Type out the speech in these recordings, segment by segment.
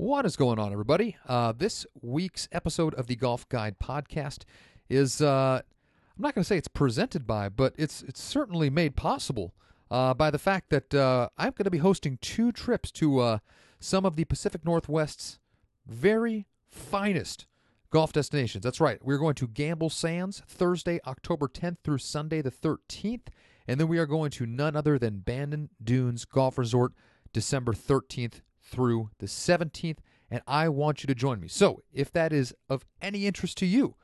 What is going on, everybody? Uh, this week's episode of the Golf Guide podcast is, uh, I'm not going to say it's presented by, but it's, it's certainly made possible uh, by the fact that uh, I'm going to be hosting two trips to uh, some of the Pacific Northwest's very finest golf destinations. That's right. We're going to Gamble Sands Thursday, October 10th through Sunday the 13th. And then we are going to none other than Bandon Dunes Golf Resort December 13th through the 17th. And I want you to join me. So if that is of any interest to you,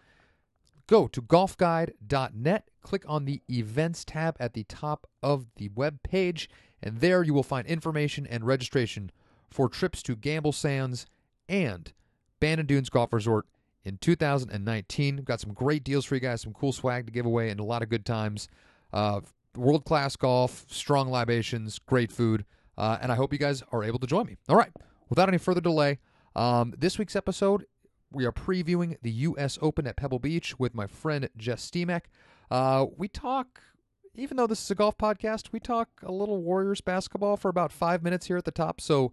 go to golfguide.net, click on the events tab at the top of the web page, and there you will find information and registration for trips to Gamble Sands and Bandon Dunes Golf Resort in 2019. We've got some great deals for you guys, some cool swag to give away, and a lot of good times. Uh, World class golf, strong libations, great food, uh, and I hope you guys are able to join me. All right, without any further delay, um, this week's episode, we are previewing the U.S. Open at Pebble Beach with my friend Jess Steemack. Uh, we talk, even though this is a golf podcast, we talk a little Warriors basketball for about five minutes here at the top. So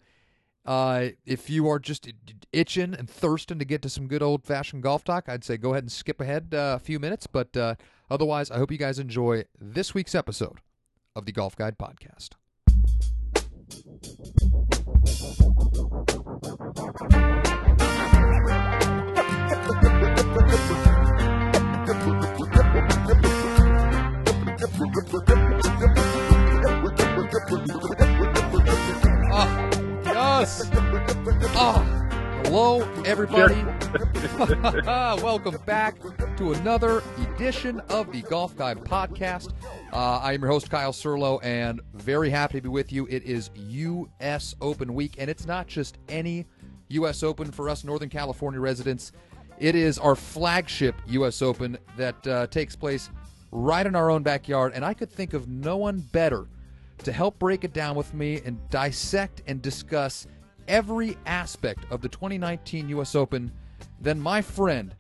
uh, if you are just itching and thirsting to get to some good old fashioned golf talk, I'd say go ahead and skip ahead uh, a few minutes. But uh, otherwise, I hope you guys enjoy this week's episode of the Golf Guide Podcast. Ah, yes. Ah, hello, everybody. Welcome back to another edition of the Golf Guide Podcast. Uh, I am your host, Kyle Serlo, and very happy to be with you. It is U.S. Open week, and it's not just any U.S. Open for us Northern California residents. It is our flagship U.S. Open that uh, takes place right in our own backyard, and I could think of no one better to help break it down with me and dissect and discuss every aspect of the 2019 U.S. Open then my friend,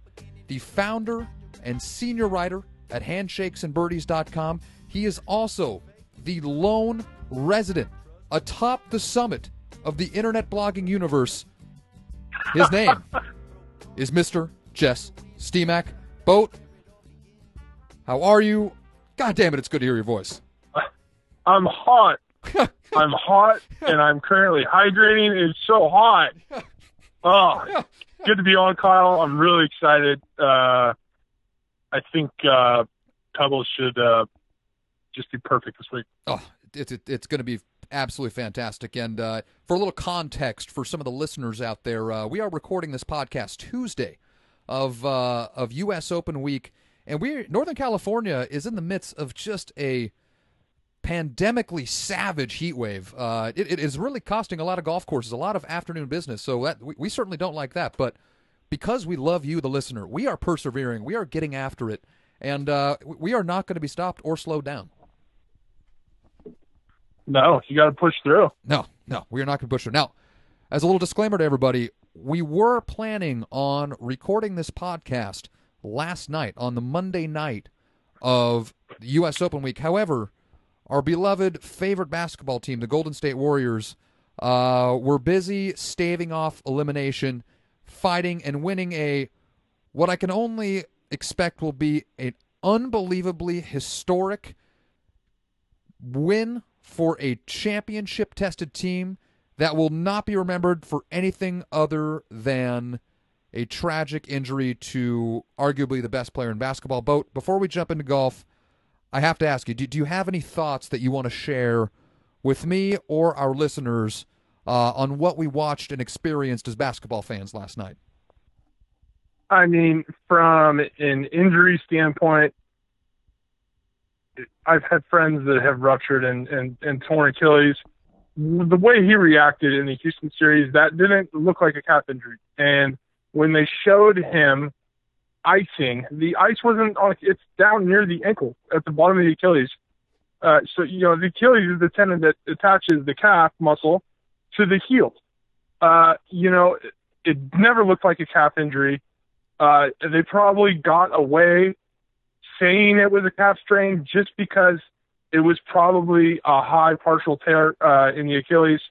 the founder and senior writer at handshakesandbirdies.com. He is also the lone resident atop the summit of the internet blogging universe. His name is Mr. Jess Steemack. Boat, how are you? God damn it, it's good to hear your voice. I'm hot. I'm hot, and I'm currently hydrating. It's so hot. Oh, good to be on, Kyle. I'm really excited. Uh, I think uh, Pebbles should uh, just be perfect this week. Oh, it's it, it's going to be absolutely fantastic. And uh, for a little context for some of the listeners out there, uh, we are recording this podcast Tuesday of uh, of U.S. Open week, and we Northern California is in the midst of just a pandemically savage heat wave. Uh, it, it is really costing a lot of golf courses a lot of afternoon business. So that, we, we certainly don't like that. But because we love you, the listener, we are persevering. We are getting after it, and uh, we are not going to be stopped or slowed down. No, you got to push through. No, no, we are not going to push through. Now, as a little disclaimer to everybody, we were planning on recording this podcast last night on the Monday night of the U.S. Open week. However, our beloved favorite basketball team, the Golden State Warriors, uh, were busy staving off elimination, fighting and winning a what I can only expect will be an unbelievably historic win for a championship tested team that will not be remembered for anything other than a tragic injury to arguably the best player in basketball. Boat, before we jump into golf, I have to ask you do, do you have any thoughts that you want to share with me or our listeners uh, on what we watched and experienced as basketball fans last night? I mean, from an injury standpoint, I've had friends that have ruptured and, and, and torn Achilles. The way he reacted in the Houston series, that didn't look like a calf injury. And when they showed him icing, the ice wasn't on, it's down near the ankle at the bottom of the Achilles. Uh, so, you know, the Achilles is the tendon that attaches the calf muscle to the heel. Uh, you know, it, it never looked like a calf injury. Uh, they probably got away saying it was a calf strain just because it was probably a high partial tear uh, in the Achilles.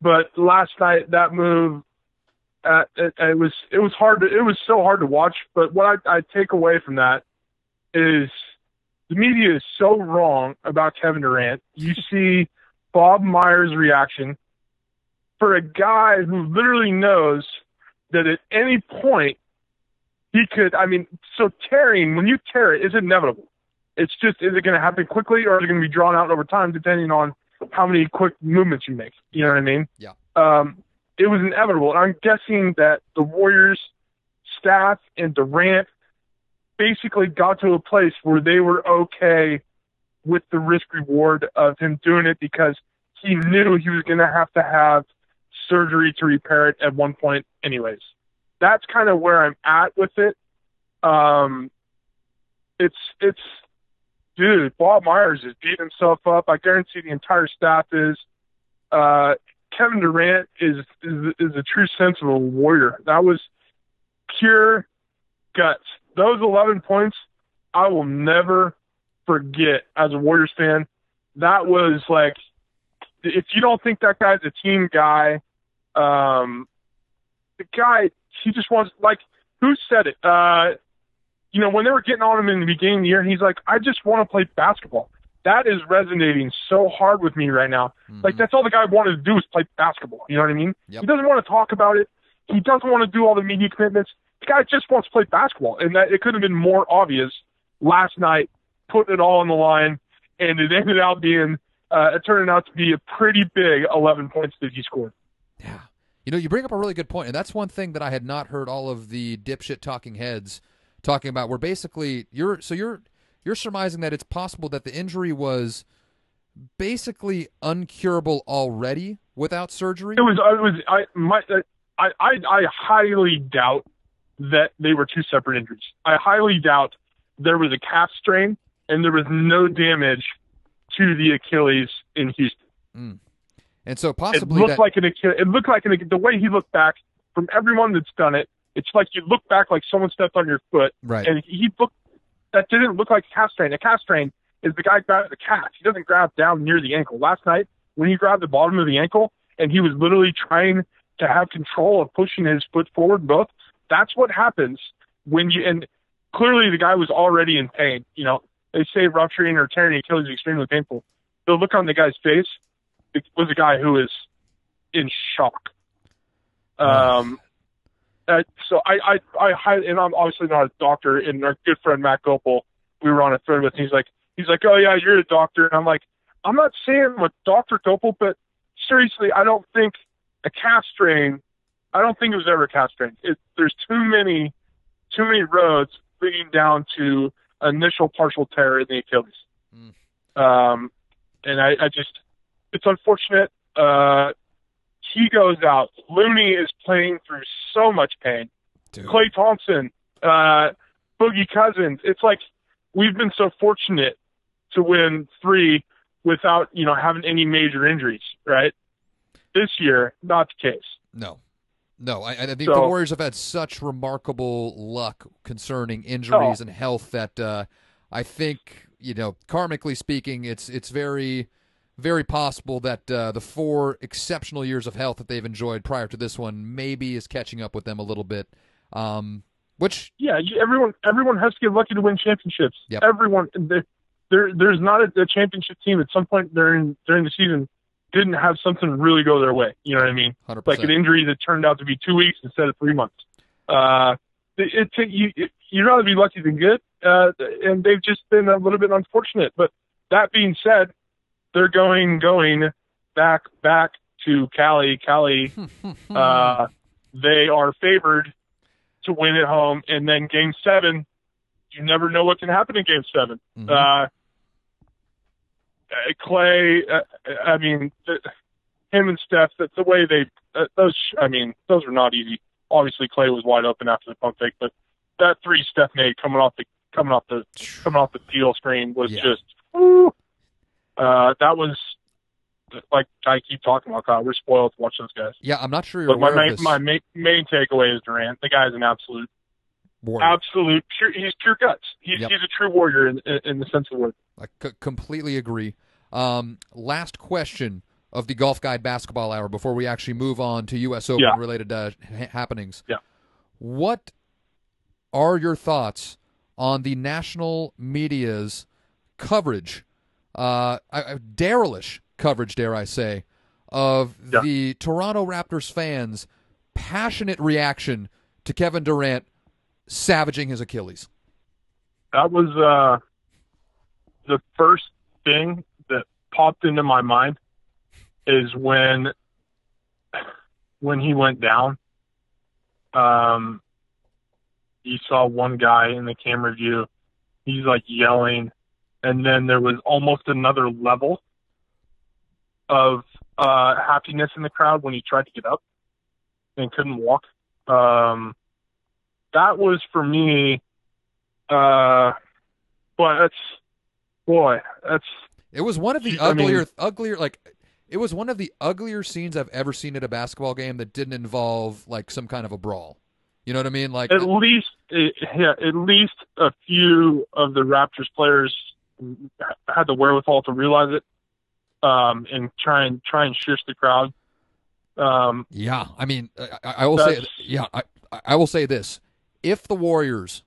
But last night, that move Uh, it, it was it was hard to it was so hard to watch. But what I, I take away from that is the media is so wrong about Kevin Durant. You see Bob Myers' reaction for a guy who literally knows that at any point he could. I mean, so tearing when you tear it is inevitable. It's just is it going to happen quickly or is it going to be drawn out over time depending on how many quick movements you make. You know what I mean? Yeah. Um, it was inevitable, and I'm guessing that the Warriors staff and Durant basically got to a place where they were okay with the risk reward of him doing it because he knew he was going to have to have surgery to repair it at one point anyways. That's kind of where I'm at with it. Um, it's it's dude, Bob Myers is beating himself up. I guarantee the entire staff is. Uh, Kevin Durant is, is is a true sense of a warrior. That was pure guts. Those 11 points, I will never forget as a Warriors fan. That was like, if you don't think that guy's a team guy, um, the guy he just wants like who said it? Uh, you know, when they were getting on him in the beginning of the year, he's like, I just want to play basketball. That is resonating so hard with me right now. Mhm. Like that's all the guy wanted to do is play basketball. You know what I mean? Yep. He doesn't want to talk about it. He doesn't want to do all the media commitments. The guy just wants to play basketball, and that it could have been more obvious last night, putting it all on the line, and it ended out being uh, it turned out to be a pretty big 11 points that he scored. Yeah. You know, you bring up a really good point, and that's one thing that I had not heard all of the dipshit talking heads talking about. Where basically you're so you're you're surmising that it's possible that the injury was basically uncurable already without surgery. It was uh, it was I my uh, I I, I highly doubt that they were two separate injuries. I highly doubt there was a calf strain and there was no damage to the Achilles in Houston. Hmm. And so possibly It looked that like an Achilles. It looked like an the way he looked back from everyone that's done it. It's like you look back like someone stepped on your foot, right. and he looked. That didn't look like a calf strain. A calf strain is the guy grabs the calf. He doesn't grab down near the ankle. Last night when he grabbed the bottom of the ankle and he was literally trying to have control of pushing his foot forward both. That's what happens when you and clearly the guy was already in pain. You know, they say rupturing or tearing Achilles is extremely painful. The look on the guy's face it was a guy who is in shock. Um, uh, so I, I, I, and I'm obviously not a doctor. And our good friend Matt Gopel, we were on a thread with. And he's like, he's like, oh yeah, you're a doctor. And I'm like, I'm not saying I'm a Doctor Gopel, but seriously, I don't think a calf strain. I don't think it was ever a calf strain. It, there's too many, too many roads leading down to initial partial tear in the Achilles. Mm. Um, and I, I just, it's unfortunate. Uh, he goes out. Looney is playing through so much pain. Dude. Klay Thompson, uh, Boogie Cousins. It's like we've been so fortunate to win three without, you know, having any major injuries, right? This year, not the case. No. No, I, I think the Warriors have had such remarkable luck concerning injuries Oh. and health that uh, I think you know, karmically speaking, it's it's very, very possible that uh, the four exceptional years of health that they've enjoyed prior to this one maybe is catching up with them a little bit. Um, which Yeah, you, everyone everyone has to get lucky to win championships. Yep. Everyone there, there there's not a, a championship team at some point during during the season didn't have something really go their way. You know what I mean? hundred like an injury that turned out to be two weeks instead of three months. Uh, it, it, you, it, you'd rather be lucky than good, uh, and they've just been a little bit unfortunate. But that being said, they're going going back back to Cali. Cali, uh, they are favored to win at home, and then Game Seven, you never know what can happen in Game 7 Mhm. Uh, uh, Klay, uh, I mean, the, him and Steph, the, the way they uh, those, I mean, those were not easy. Obviously, Klay was wide open after the pump fake, but that three Steph made coming off the coming off the coming off the deal screen was Yeah. just, woo. Uh, that was like I keep talking about. Kyle, we're spoiled to watch those guys. yeah, I'm not sure you're But my main, my main, main takeaway is Durant. The guy's an absolute, Warrior. absolute pure. He's pure guts. He's Yep. he's a true warrior in, in, in the sense of the word. I c- completely agree. Um, last question of the Golf Guide Basketball Hour before we actually move on to U.S. Open Yeah. related uh, ha- happenings. Yeah. What are your thoughts on the national media's coverage, uh, derelish coverage, dare I say, of Yeah. the Toronto Raptors fans' passionate reaction to Kevin Durant savaging his Achilles? that was uh, the first thing that popped into my mind is when when he went down. Um, you saw one guy in the camera view. He's like yelling, and then there was almost another level of uh, happiness in the crowd when he tried to get up and couldn't walk. Um, that was for me uh, boy, that's boy, that's It was one of the I mean- uglier, uglier like. It was one of the uglier scenes I've ever seen at a basketball game that didn't involve like some kind of a brawl. You know what I mean? Like, at least yeah, at least a few of the Raptors players had the wherewithal to realize it, um, and try and try and shush the crowd. Um, yeah. I mean, I, I will say, yeah, I, I will say this: if the Warriors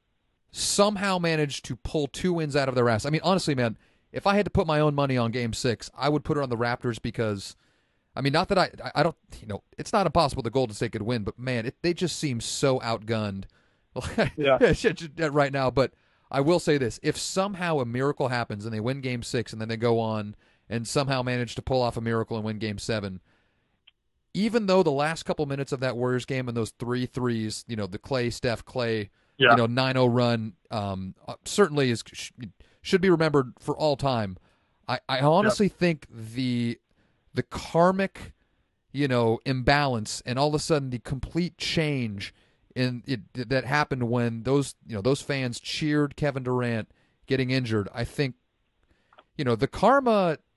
somehow managed to pull two wins out of their ass, I mean, honestly, man, if I had to put my own money on Game Six, I would put it on the Raptors because. I mean, not that I, I don't, you know, it's not impossible that Golden State could win, but man, it, they just seem so outgunned Yeah. right now. But I will say this: if somehow a miracle happens and they win Game Six and then they go on and somehow manage to pull off a miracle and win Game Seven, even though the last couple minutes of that Warriors game and those three threes, you know, the Klay, Steph, Klay, Yeah. you know, 9-0 run, um, uh, certainly is should be remembered for all time. I, I honestly think the the karmic, you know, imbalance and all of a sudden the complete change in it that happened when those you know those fans cheered Kevin Durant getting injured. I think, you know, the karma.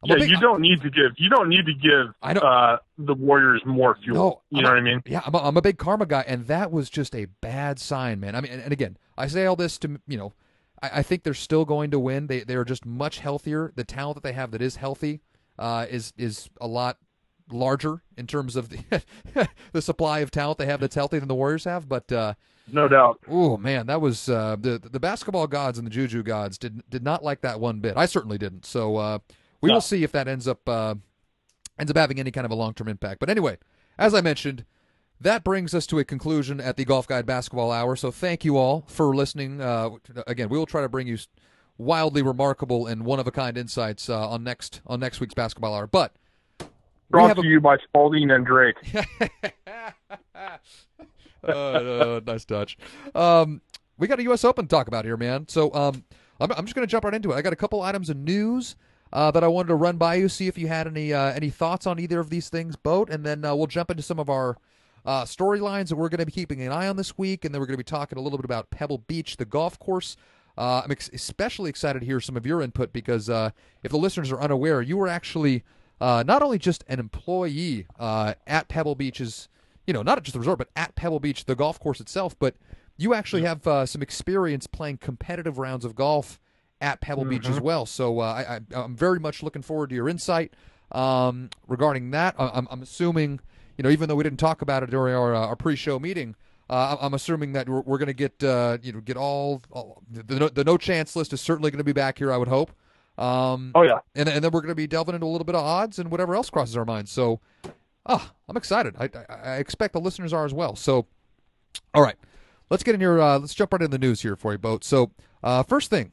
I'm yeah, big- you don't need to give you don't need to give I don't- uh, the Warriors more fuel. No, you I'm know a- what I mean? Yeah, I'm a, I'm a big karma guy, and that was just a bad sign, man. I mean, and, and again, I say all this to you know, I, I think they're still going to win. They they are just much healthier. The talent that they have that is healthy uh, is is a lot larger in terms of the the supply of talent they have that's healthy than the Warriors have. But uh, No doubt. oh man, that was uh, the the basketball gods and the juju gods did did not like that one bit. I certainly didn't. So uh, we No. will see if that ends up uh, ends up having any kind of a long term impact. But anyway, as I mentioned, that brings us to a conclusion at the Golf Guide Basketball Hour. So thank you all for listening. Uh, again, we will try to bring you wildly remarkable and one of a kind insights uh, on next on next week's Basketball Hour. But Brought have a to you by Spalding and Drake. uh, nice touch. Um, we got a U.S. Open to talk about here, man. So um, I'm, I'm just going to jump right into it. I got a couple items of news uh, that I wanted to run by you, see if you had any uh, any thoughts on either of these things, boat, and then uh, we'll jump into some of our uh, storylines that we're going to be keeping an eye on this week, and then we're going to be talking a little bit about Pebble Beach, the golf course. Uh, I'm ex- especially excited to hear some of your input because uh, if the listeners are unaware, you were actually uh, not only just an employee uh, at Pebble Beach's, you know, not just the resort, but at Pebble Beach, the golf course itself, but you actually have uh, some experience playing competitive rounds of golf at Pebble Beach as well. So uh, I, I, I'm very much looking forward to your insight um, regarding that. I- I'm, I'm assuming, you know, even though we didn't talk about it during our, uh, our pre-show meeting, uh, I'm assuming that we're, we're going to get, uh, you know, get all, all the, no, the no chance list is certainly going to be back here. I would hope. Um, Oh yeah. and, and then we're going to be delving into a little bit of odds and whatever else crosses our minds. So, ah, I'm excited. I, I, I expect the listeners are as well. So, all right, let's get in here. Uh, let's jump right in the news here for you, boat. So, uh, first thing,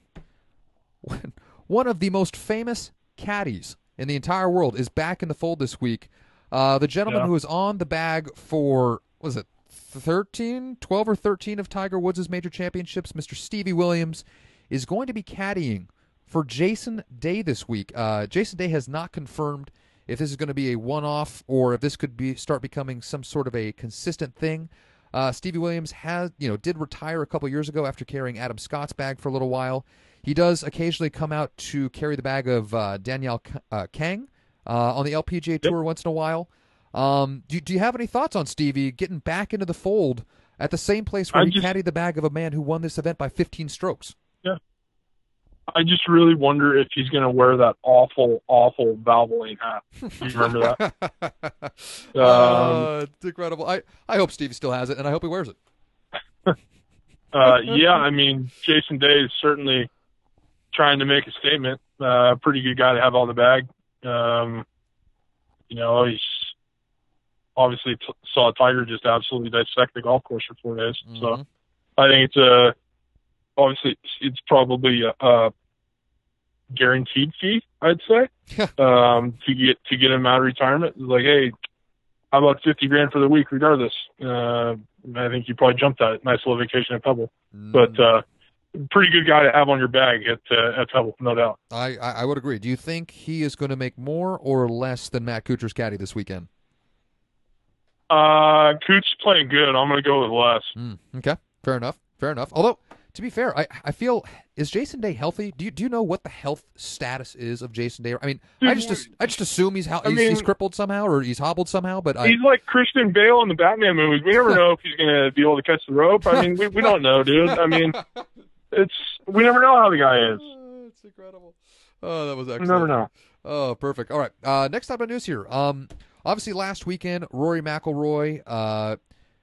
one of the most famous caddies in the entire world is back in the fold this week. Uh, the gentleman Yeah. who was on the bag for was it 13, 12 or 13 of Tiger Woods' major championships, Mr. Stevie Williams, is going to be caddying for Jason Day this week. Uh, Jason Day has not confirmed if this is going to be a one-off or if this could be start becoming some sort of a consistent thing. Uh, Stevie Williams has, you know, did retire a couple years ago after carrying Adam Scott's bag for a little while. He does occasionally come out to carry the bag of uh, Danielle K- uh, Kang uh, on the LPGA Tour once in a while. Um, do, do you have any thoughts on Stevie getting back into the fold at the same place where I he just- caddied the bag of a man who won this event by 15 strokes? I just really wonder if he's going to wear that awful, awful Valvoline hat. You remember that? Um, uh, it's incredible. I, I hope Steve still has it, and I hope he wears it. uh, yeah, I mean, Jason Day is certainly trying to make a statement. Uh, pretty good guy to have on the bag. Um, you know, he's obviously t- saw Tiger just absolutely dissect the golf course for four days. Mhm. So I think it's a obviously it's, probably a, a guaranteed fee. I'd say um, to get to get him out of retirement. Like, hey, how about fifty grand for the week, regardless? Uh, I think you probably jumped that. Nice little vacation at Pebble, but Mm, uh, pretty good guy to have on your bag at uh, at Pebble, no doubt. I, I would agree. Do you think he is going to make more or less than Matt Kuchar's caddy this weekend? Uh, Cooch playing good. I'm gonna go with less. Mm, okay, fair enough. Fair enough. Although, to be fair, I, I feel is Jason Day healthy? Do you do you know what the health status is of Jason Day? I mean, I just I just assume he's hel- I he's, he's crippled somehow or he's hobbled somehow. But I, He's like Christian Bale in the Batman movies. We never know if he's gonna be able to catch the rope. I mean, we we don't know, dude. I mean, it's we never know how the guy is. Oh, it's incredible. Oh, that was We excellent. never know. Oh, perfect. All right. Uh, next up on news here. Um, obviously last weekend, Rory McIlroy uh,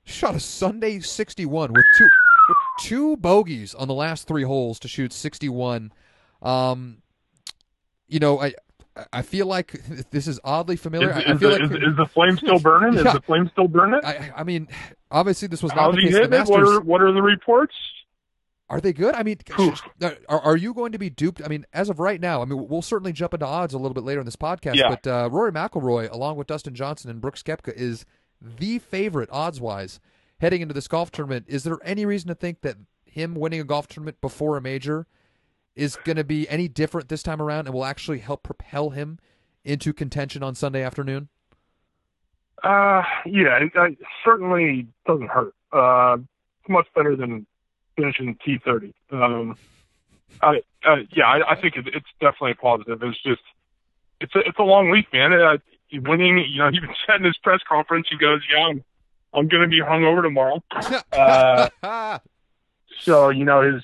shot a Sunday 61 with two two bogeys on the last three holes to shoot 61. Um, you know, I I feel like this is oddly Is, familiar. I, I is, feel the, like is, is the flame still burning? Is Yeah. the flame still burning? I, I mean, obviously this was not How's the he case the? What are what are the reports? Are they good? I mean, are, are you going to be duped? I mean, as of right now, I mean, we'll certainly jump into odds a little bit later in this podcast. Yeah. But uh, Rory McIlroy, along with Dustin Johnson and Brooks Koepka, is the favorite odds wise heading into this golf tournament. Is there any reason to think that him winning a golf tournament before a major is going to be any different this time around and will actually help propel him into contention on Sunday afternoon? Uh, yeah, it, it certainly doesn't hurt. Uh, it's much better than finishing T thirty. Um, I, uh, yeah, I, I think it, it's definitely a positive. It's just, it's a, it's a long week, man. Uh, winning, you know, he said in his press conference, he goes, "Yeah, I'm, I'm going to be hungover tomorrow." Uh, So you know, his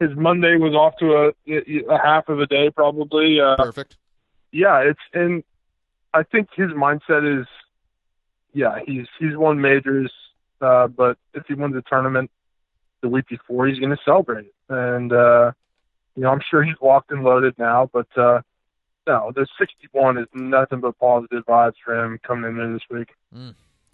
his Monday was off to a, a half of a day, probably. Uh, Perfect. yeah, it's and I think his mindset is, yeah, he's he's won majors, uh, but if he wins a tournament the week before, he's going to celebrate it. And uh, you know, I'm sure he's locked and loaded now, but uh, no, the 61 is nothing but positive vibes for him coming in there this week.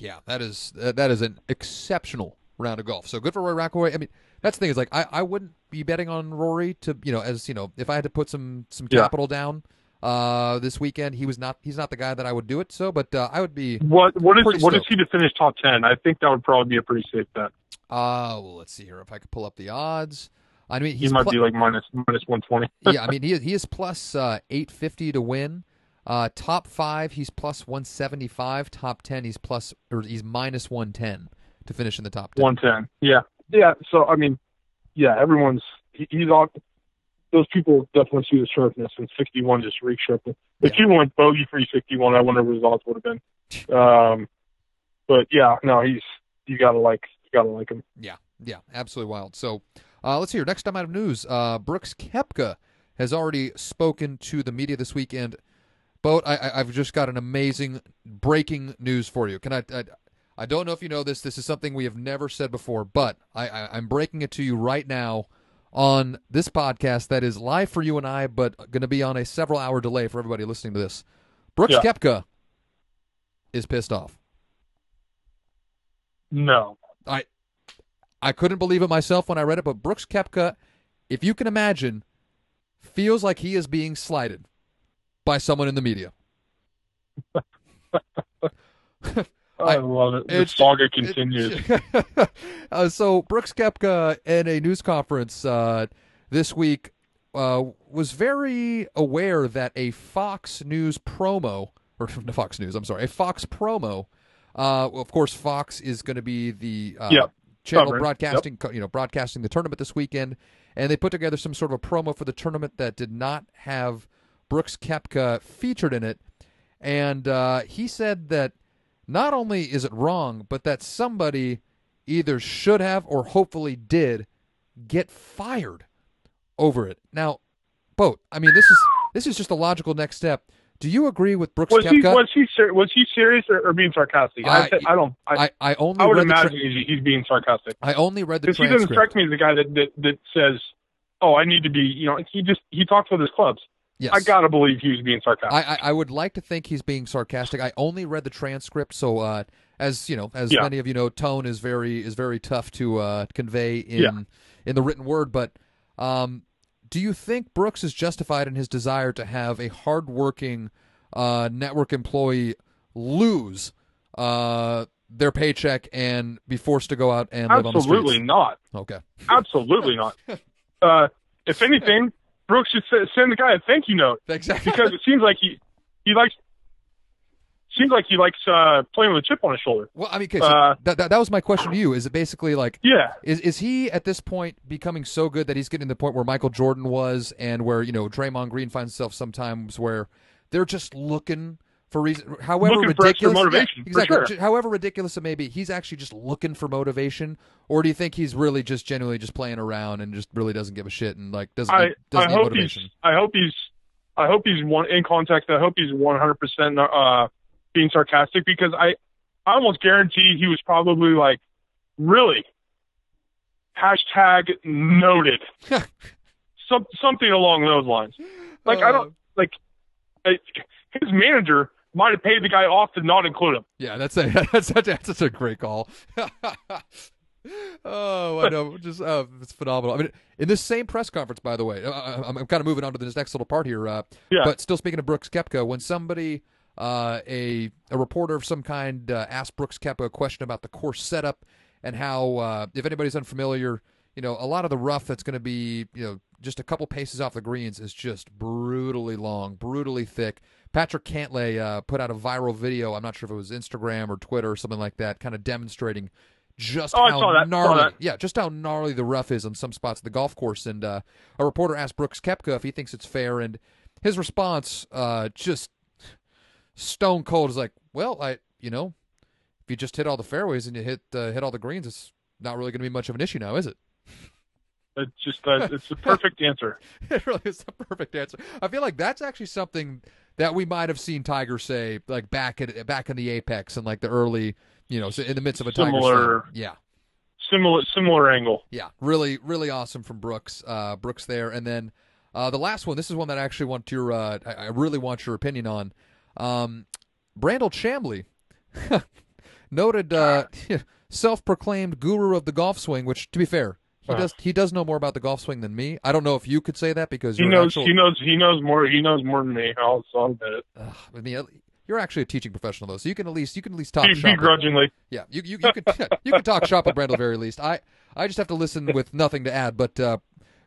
Yeah, that is that that is an exceptional round of golf. So good for Rory McIlroy. I mean, that's the thing is like I, I wouldn't be betting on Rory to you know as you know if I had to put some some Yeah. capital down uh this weekend he was not he's not the guy that I would do it. So but uh, I would be What what is what is he to finish top 10? I think that would probably be a pretty safe bet. uh well let's see here if I could pull up the odds. I mean He might pl- be like minus minus 120. yeah I mean he he is plus uh, eight fifty to win. Uh, top five he's plus one seventy five. Top ten he's plus or he's minus one ten to finish in the top ten. 110. Yeah. Yeah. So, I mean, yeah, everyone's, he, he's on, those people definitely see the sharpness, and 61 just reeks sharpness. If Yeah. he went bogey free 61, I wonder what his odds would have been. Um, but yeah, no, he's, you gotta like, you gotta like him. Yeah, yeah, absolutely wild. So uh, let's hear. Next time out of news, uh, Brooks Koepka has already spoken to the media this weekend. Boat, I, I, I've just got an amazing breaking news for you. Can I, I? I don't know if you know this. This is something we have never said before, but I, I, I'm breaking it to you right now on this podcast that is live for you and I, but going to be on a several hour delay for everybody listening to this. Brooks Yeah. Koepka is pissed off. No. I I couldn't believe it myself when I read it, but Brooks Koepka, if you can imagine, feels like he is being slighted by someone in the media. I, I- love it. The saga continues. uh, so Brooks Koepka in a news conference uh, this week uh, was very aware that a Fox News promo, or Fox News, I'm sorry, a Fox promo. Uh, of course, Fox is going to be the uh, Yep. channel broadcasting, co- you know, broadcasting the tournament this weekend, and they put together some sort of a promo for the tournament that did not have Brooks Koepka featured in it, and uh, he said that not only is it wrong, but that somebody either should have or hopefully did get fired over it. Now, quote. I mean, this is this is just a logical next step. Do you agree with Brooks Was he was he ser- was he serious or, or being sarcastic? I, I- I don't. I, I, I only I would the tra- imagine he's, he's being sarcastic I only read the because he doesn't strike me as the guy that, that that says, "Oh, I need to be." You know, he just he talks with his clubs. Yes. I gotta believe he was being sarcastic. I, I, I would like to think he's being sarcastic. I only read the transcript, so uh, as you know, as Yeah. many of you know, tone is very is very tough to uh, convey in Yeah. in the written word. But um, do you think Brooks is justified in his desire to have a hardworking uh, network employee lose uh, their paycheck and be forced to go out and live on the Absolutely streets? not. Okay. Absolutely not. Uh, if anything, Brooks should send the guy a thank you note Exactly. because it seems like he he likes seems like he likes uh, playing with a chip on his shoulder. well, I mean, okay, so uh, that, that that was my question to you. Is it basically like Yeah, Is is he at this point becoming so good that he's getting to the point where Michael Jordan was, and where you know Draymond Green finds himself sometimes where they're just looking for reason, however Looking ridiculous, motivation, yeah, exactly. sure. However ridiculous it may be, he's actually just looking for motivation, or do you think he's really just genuinely just playing around and just really doesn't give a shit and like doesn't I need, doesn't I need hope motivation? he's I hope he's I hope he's one in context. I hope he's one hundred percent uh being sarcastic because I I almost guarantee he was probably like really hashtag noted some something along those lines. Like I Uh, don't like uh, his manager might have paid the guy off to not include him. Yeah, that's a that's such a, that's such a great call. oh, I know, just uh, it's phenomenal. I mean, in this same press conference, by the way, uh, I'm, I'm kind of moving on to this next little part here. Uh, Yeah. But still, speaking of Brooks Koepka, when somebody, uh, a a reporter of some kind, uh, asked Brooks Koepka a question about the course setup and how, uh, if anybody's unfamiliar, you know, a lot of the rough that's going to be, you know, just a couple paces off the greens is just brutally long, brutally thick. Patrick Cantlay uh, put out a viral video. I'm not sure if it was Instagram or Twitter or something like that, kind of demonstrating just Oh, how gnarly, yeah, just how gnarly the rough is on some spots of the golf course. And uh, a reporter asked Brooks Koepka if he thinks it's fair, and his response, uh, just stone cold, is like, "Well, I, you know, if you just hit all the fairways and you hit uh, hit all the greens, it's not really going to be much of an issue now, is it?" It's just uh, it's the perfect answer. it really is the perfect answer. I feel like that's actually something that we might have seen Tiger say, like back at back in the apex and like the early, you know, in the midst of a Tiger Similar- Slam. Yeah, Similar similar angle. yeah, really, really awesome from Brooks. Uh, Brooks there, and then uh, the last one. This is one that I actually want your, uh, I, I really want your opinion on. Um, Brandel Chamblee, noted uh, self-proclaimed guru of the golf swing. Which, to be fair, he Uh. does he does know more about the golf swing than me. I don't know if you could say that because He you're knows actual, he knows he knows more he knows more than me. I'll, I'll admit it. Ugh, I mean, you're actually a teaching professional though, so you can at least you can at least talk Be- shop. with- Begrudgingly. Yeah, you you, you could you could talk shop with Brandel very least. I I just have to listen with nothing to add. But uh,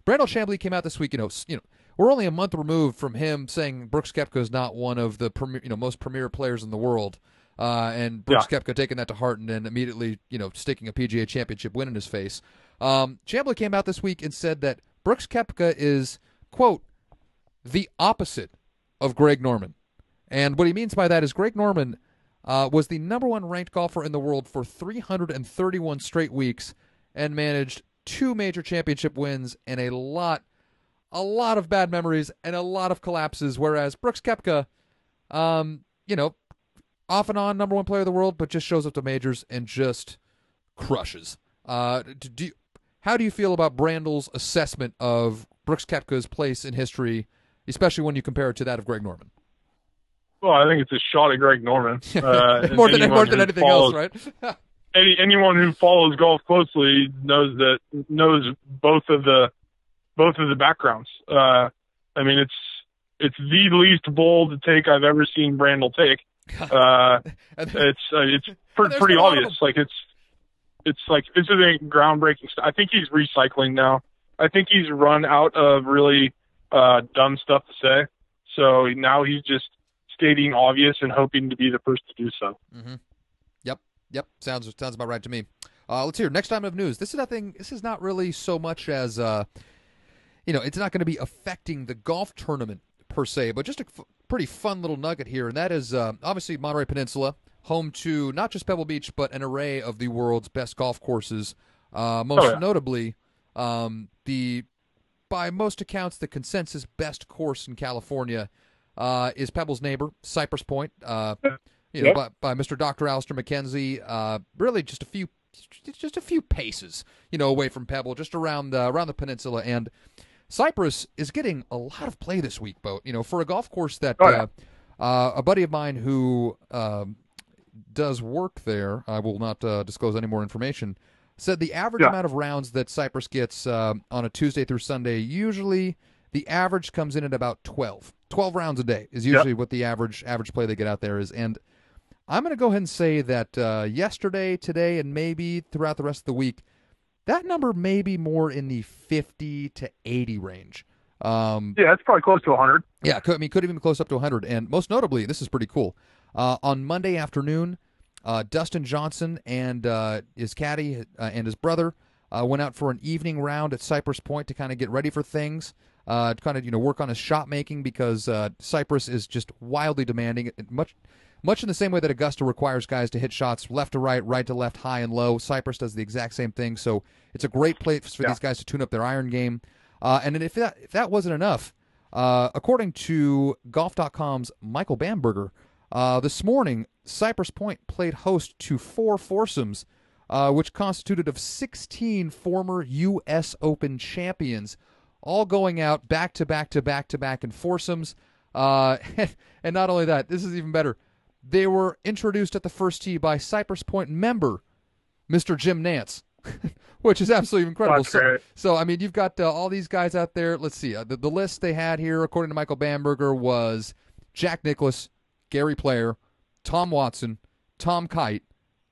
Brandel Chamblee came out this week. You know, you know, we're only a month removed from him saying Brooks Koepka is not one of the premier, you know most premier players in the world. Uh, and Brooks Koepka taking that to heart and then immediately, you know, sticking a PGA Championship win in his face. Um, Chamblee came out this week and said that Brooks Koepka is quote the opposite of Greg Norman. And what he means by that is Greg Norman uh, was the number one ranked golfer in the world for 331 straight weeks and managed two major championship wins and a lot, a lot of bad memories and a lot of collapses. Whereas Brooks Koepka, um, you know, off and on number one player of the world, but just shows up to majors and just crushes. Uh, do, do how do you feel about Brandel's assessment of Brooks Koepka's place in history, especially when you compare it to that of Greg Norman? Well, I think it's a shot at Greg Norman. Uh, more than more than anything follows- else, right? Any, anyone who follows golf closely knows that knows both of the both of the backgrounds. Uh, I mean, it's it's the least bold take I've ever seen Brandel take. Uh, it's uh, it's pre- pretty obvious. Like it's it's like this isn't groundbreaking stuff. I think he's recycling now. I think he's run out of really uh, dumb stuff to say. So now he's just stating obvious and hoping to be the first to do so. Yep, yep. Sounds sounds about right to me. Uh, let's hear next time of news. This is nothing. This is not really so much as uh, you know, it's not going to be affecting the golf tournament per se, but just a f- pretty fun little nugget here, and that is uh, obviously Monterey Peninsula, home to not just Pebble Beach, but an array of the world's best golf courses. Uh, most Oh, yeah. notably, um, the by most accounts, the consensus best course in California uh, is Pebble's neighbor, Cypress Point. Uh, you know, Yep. by, by Mr. Dr. Alister MacKenzie. Uh, really, just a few, just a few paces, you know, away from Pebble, just around the around the peninsula. And Cypress is getting a lot of play this week, boat. You know, for a golf course that Oh, yeah. uh, uh, a buddy of mine who um, does work there, I will not uh, disclose any more information, said the average Yeah. amount of rounds that Cypress gets uh, on a Tuesday through Sunday, usually the average comes in at about 12. 12 rounds a day is usually what the average average play they get out there is. And I'm going to go ahead and say that uh, yesterday, today, and maybe throughout the rest of the week, that number may be more in the 50 to 80 range. Um, Yeah, it's probably close to 100. yeah, could, I mean, could even be close up to 100. And most notably, this is pretty cool. Uh, on Monday afternoon, uh, Dustin Johnson and uh, his caddy uh, and his brother uh, went out for an evening round at Cypress Point to kind of get ready for things, uh, to kind of you know work on his shot making because uh, Cypress is just wildly demanding. Much, much in the same way that Augusta requires guys to hit shots left to right, right to left, high and low. Cypress does the exact same thing. So it's a great place for Yeah. these guys to tune up their iron game. Uh, and then if that if that wasn't enough, uh, according to Golf.com's Michael Bamberger, uh, this morning Cypress Point played host to four foursomes, uh, which constituted of 16 former U.S. Open champions, all going out back to back to back to back in foursomes. Uh, and not only that, this is even better. They were introduced at the first tee by Cypress Point member Mr. Jim Nantz, which is absolutely incredible. So, so, I mean, you've got uh, all these guys out there. Let's see. Uh, the, the list they had here, according to Michael Bamberger, was Jack Nicklaus, Gary Player, Tom Watson, Tom Kite,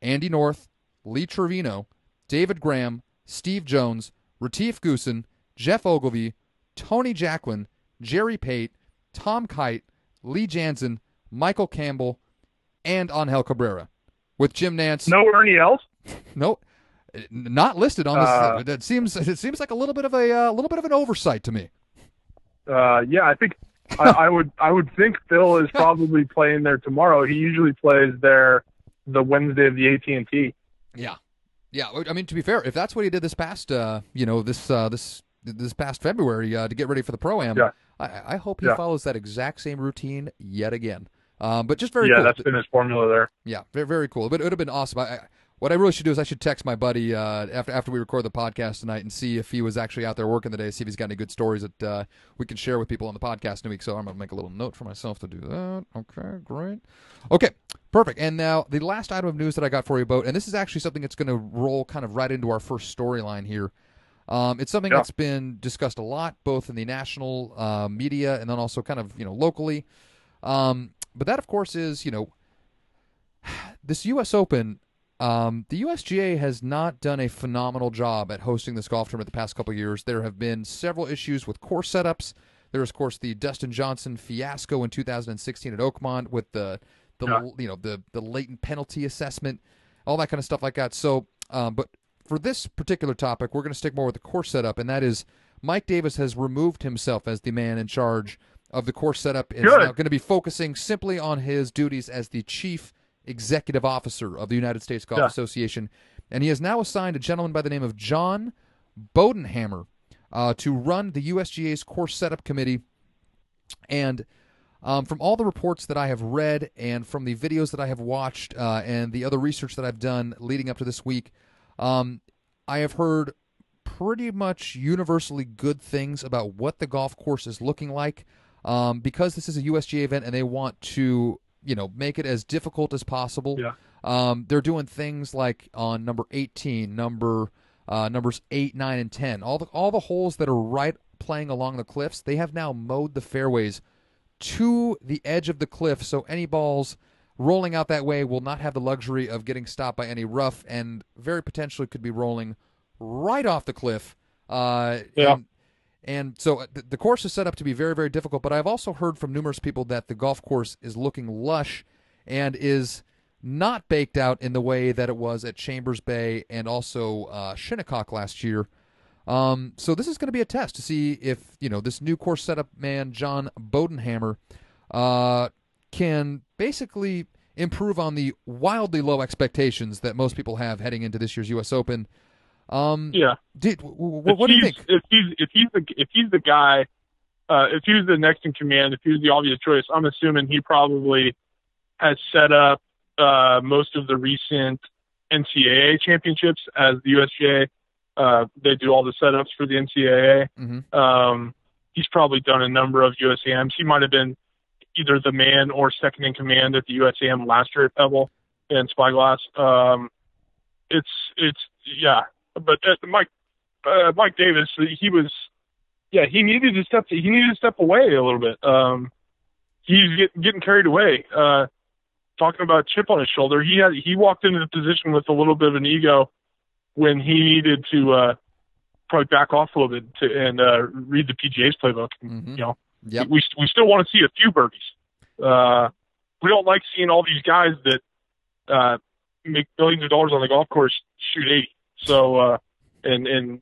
Andy North, Lee Trevino, David Graham, Steve Jones, Retief Goosen, Geoff Ogilvy, Tony Jacklin, Jerry Pate, Tom Kite, Lee Janzen, Michael Campbell, and Angel Cabrera. With Jim Nantz, No Ernie Els? no, not listed on this. Uh, that seems it seems like a little bit of a uh, little bit of an oversight to me. Uh, yeah, I think I, I would I would think Phil is probably playing there tomorrow. He usually plays there the Wednesday of the AT and T. Yeah, yeah. I mean, to be fair, if that's what he did this past, uh, you know, this uh, this this past February uh, to get ready for the pro am, Yeah. I, I hope he Yeah. follows that exact same routine yet again. Um, but just very yeah, cool. that's been his formula there. Yeah, very, very cool. But it would have been awesome. I, I, what I really should do is I should text my buddy uh, after after we record the podcast tonight and see if he was actually out there working the day. See if he's got any good stories that uh, we can share with people on the podcast in a week. So I'm gonna make a little note for myself to do that. Okay, great. Okay, perfect. And now the last item of news that I got for you, boat, and this is actually something that's going to roll kind of right into our first storyline here. Um, it's something Yeah. that's been discussed a lot, both in the national uh, media and then also kind of you know locally. Um, but that, of course, is you know this U.S. Open. Um, the USGA has not done a phenomenal job at hosting this golf tournament the past couple of years. There have been several issues with course setups. There is, of course, the Dustin Johnson fiasco in 2016 at Oakmont with the the Yeah. you know the the latent penalty assessment, all that kind of stuff like that. So, um, but for this particular topic, we're going to stick more with the course setup, and that is Mike Davis has removed himself as the man in charge of the course setup. Is Good. now going to be focusing simply on his duties as the chief executive officer of the United States Golf Yeah. Association, and he has now assigned a gentleman by the name of John Bodenhamer uh, to run the USGA's course setup committee. And um, from all the reports that I have read and from the videos that I have watched uh, and the other research that I've done leading up to this week, um, I have heard pretty much universally good things about what the golf course is looking like. Um, because this is a USGA event and they want to, you know, make it as difficult as possible. Yeah. Um, they're doing things like on number 18, number uh, numbers 8, 9, and 10. All the all the holes that are right playing along the cliffs, they have now mowed the fairways to the edge of the cliff, so any balls rolling out that way will not have the luxury of getting stopped by any rough, and very potentially could be rolling right off the cliff. Uh, Yeah. and, and so uh, the, course is set up to be very, very difficult. But I've also heard from numerous people that the golf course is looking lush and is not baked out in the way that it was at Chambers Bay and also uh, Shinnecock last year. Um, so this is going to be a test to see if you know this new course setup man, John Bodenhamer, uh, can basically improve on the wildly low expectations that most people have heading into this year's U.S. Open. Um, Yeah. did, w- w- If what do you think? If he's if he's the if he's the guy, uh, if he's the next in command, if he's the obvious choice, I'm assuming he probably has set up uh, most of the recent NCAA championships as the USGA. Uh, they do all the setups for the NCAA. hmm Um, he's probably done a number of USAMs. He might have been either the man or second in command at the USAM last year at Pebble and Spyglass. Um, it's it's yeah, but uh, Mike uh, Mike Davis, he was yeah he needed to step he needed to step away a little bit. Um, he's get, getting carried away. Uh, talking about chip on his shoulder, he had he walked into the position with a little bit of an ego when he needed to uh, probably back off a little bit to, and uh, read the PGA's playbook. Mhm. You know, Yep. we we still want to see a few birdies. Uh, we don't like seeing all these guys that uh, make millions of dollars on the golf course shoot 80. So, uh, and and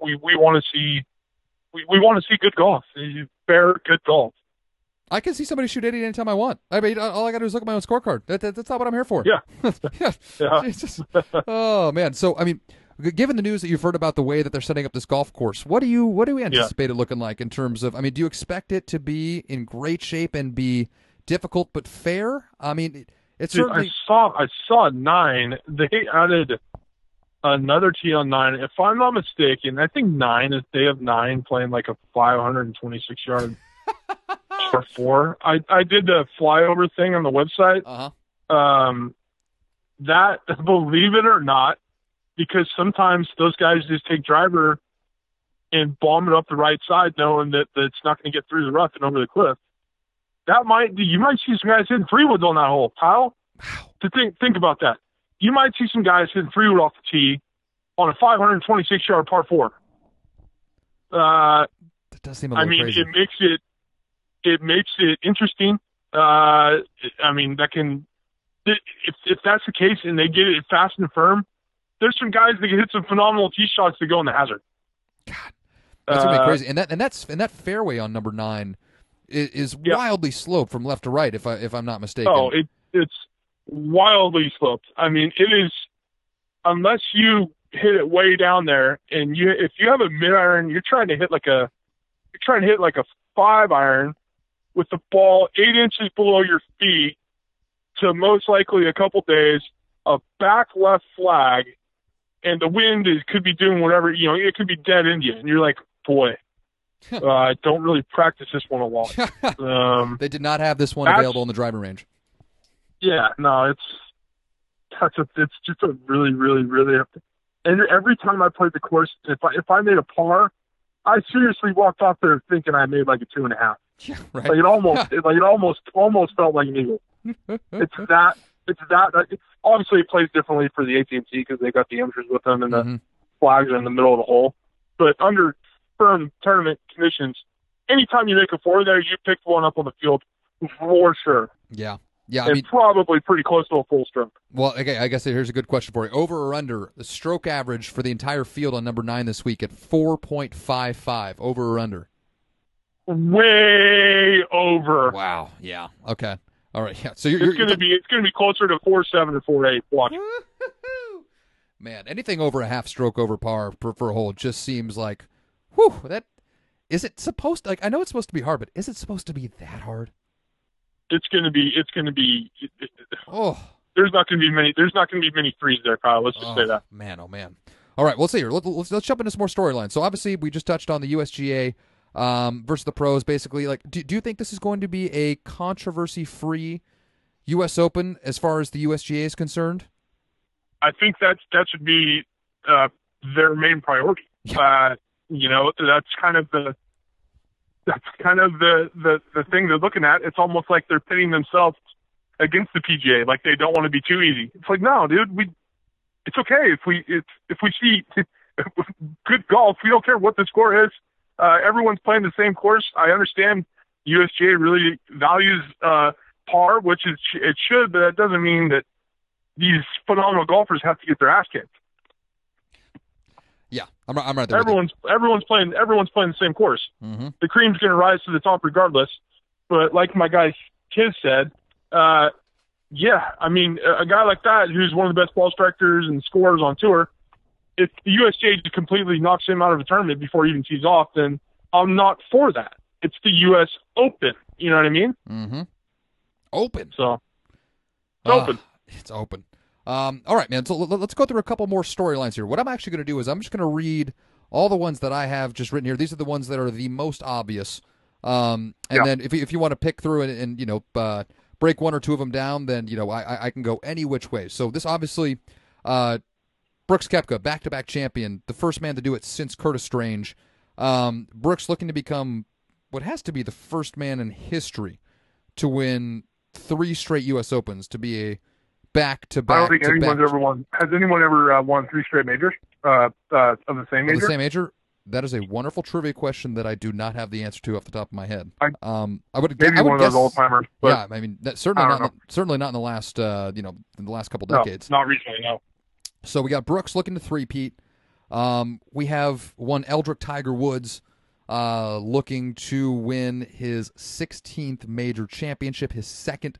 we we want to see we, we want to see good golf, fair good golf. I can see somebody shoot 80 anytime I want. I mean, all I got to do is look at my own scorecard. That, that, that's not what I'm here for. Yeah. yeah. Yeah. Just, oh man. So I mean, given the news that you've heard about the way that they're setting up this golf course, what do you what do we anticipate it looking like in terms of? I mean, do you expect it to be in great shape and be difficult but fair? I mean, it, it's Dude, certainly. I saw I saw nine. They added another tee on nine. If I'm not mistaken, I think nine is they have nine playing like a 526 yard for four. I I did the flyover thing on the website. Uh huh. Um, that believe it or not, because sometimes those guys just take driver and bomb it up the right side, knowing that, that it's not going to get through the rough and over the cliff. That might you might see some guys hitting three woods on that hole, Kyle Wow. to think think about that. You might see some guys hitting three wood off the tee on a 526 yard par four. Uh, That does seem a I little mean, crazy. it makes it it makes it interesting. Uh, I mean, that can if if that's the case and they get it fast and firm, there's some guys that can hit some phenomenal tee shots to go in the hazard. God, that's gonna be Uh, crazy. And that and that's and that fairway on number nine is, is Yeah. wildly sloped from left to right. If I if I'm not mistaken. Oh, it it's wildly sloped. I mean, it is unless you hit it way down there and you if you have a mid iron, you're trying to hit like a you're trying to hit like a five iron with the ball eight inches below your feet to most likely a couple days, a back left flag, and the wind is could be doing whatever you know, it could be dead India, and you're like, boy, uh, I don't really practice this one a lot. Um, they did not have this one available in the driving range. Yeah, no, it's that's a, it's just a really, really, really. And every time I played the course, if I if I made a par, I seriously walked off there thinking I made like a two and a half. Yeah, right. Like it almost, it, like it almost, almost felt like an eagle. It's that, it's that. It's, obviously, it plays differently for the AT&T because they got the amateurs with them and the Mhm. flags are in the middle of the hole. But under firm tournament conditions, anytime you make a four there, you pick one up on the field for sure, Yeah, yeah. I and mean, probably pretty close to a full stroke. well, okay. I guess here's a good question for you: over or under the stroke average for the entire field on number nine this week at four point five five. Over or under? way over. Wow. Yeah. Okay. All right. Yeah. So you're, It's gonna be it's gonna be closer to four seven or four eight. Watch. Man, anything over a half stroke over par for, for a hole just seems like, whew, that is it supposed to, like I know it's supposed to be hard, but is it supposed to be that hard? It's gonna be it's gonna be. It, it, Oh, there's not gonna be many. There's not gonna be many threes there, Kyle. Let's just oh say that. man, oh man. All right, well, let's see here. Let, let's let's jump into some more storylines. So obviously, we just touched on the USGA um, versus the pros. Basically, like, do, do you think this is going to be a controversy-free U.S. Open as far as the USGA is concerned? I think that's that should be uh, their main priority. Uh, you know, that's kind of the that's kind of the, the the thing they're looking at. It's almost like they're pitting themselves against the PGA, like they don't want to be too easy. It's like, no, dude, we it's okay if we if if we see good golf, we don't care what the score is. Uh, everyone's playing the same course. I understand USGA really values uh, par, which is it should, but that doesn't mean that these phenomenal golfers have to get their ass kicked. Yeah, I'm, I'm right there. Everyone's everyone's playing everyone's playing the same course. Mm-hmm. The cream's going to rise to the top regardless. But like my guy Kiz said, uh, yeah, I mean a guy like that who's one of the best ball strikers and scorers on tour, if the USGA just completely knocks him out of a tournament before he even tees off, then I'm not for that. It's the U.S. Open. You know what I mean? Mm-hmm. Open. So it's Ah, open. It's open. Um, all right, man. So let- let's go through a couple more storylines here. What I'm actually going to do is I'm just going to read all the ones that I have just written here. These are the ones that are the most obvious. Um, and Yeah. then if you, if you want to pick through and, and you know uh, break one or two of them down, then you know I, I- I can go any which way. So this obviously, uh, Brooks Koepka, back to back champion, the first man to do it since Curtis Strange. Um, Brooks looking to become what has to be the first man in history to win three straight U.S. Opens to be a back to back. I don't think to anyone's back ever won. Has anyone ever uh, won three straight majors uh, uh, of the same major? the same major. That is a wonderful trivia question that I do not have the answer to off the top of my head. I- um, I would Maybe I would one of those old timers, yeah, I mean that, certainly I not in the, certainly not in the last uh, you know in the last couple no, decades. not recently. No. So we got Brooks looking to three Pete. Um, we have one Eldrick Tiger Woods uh, looking to win his 16th major championship, his second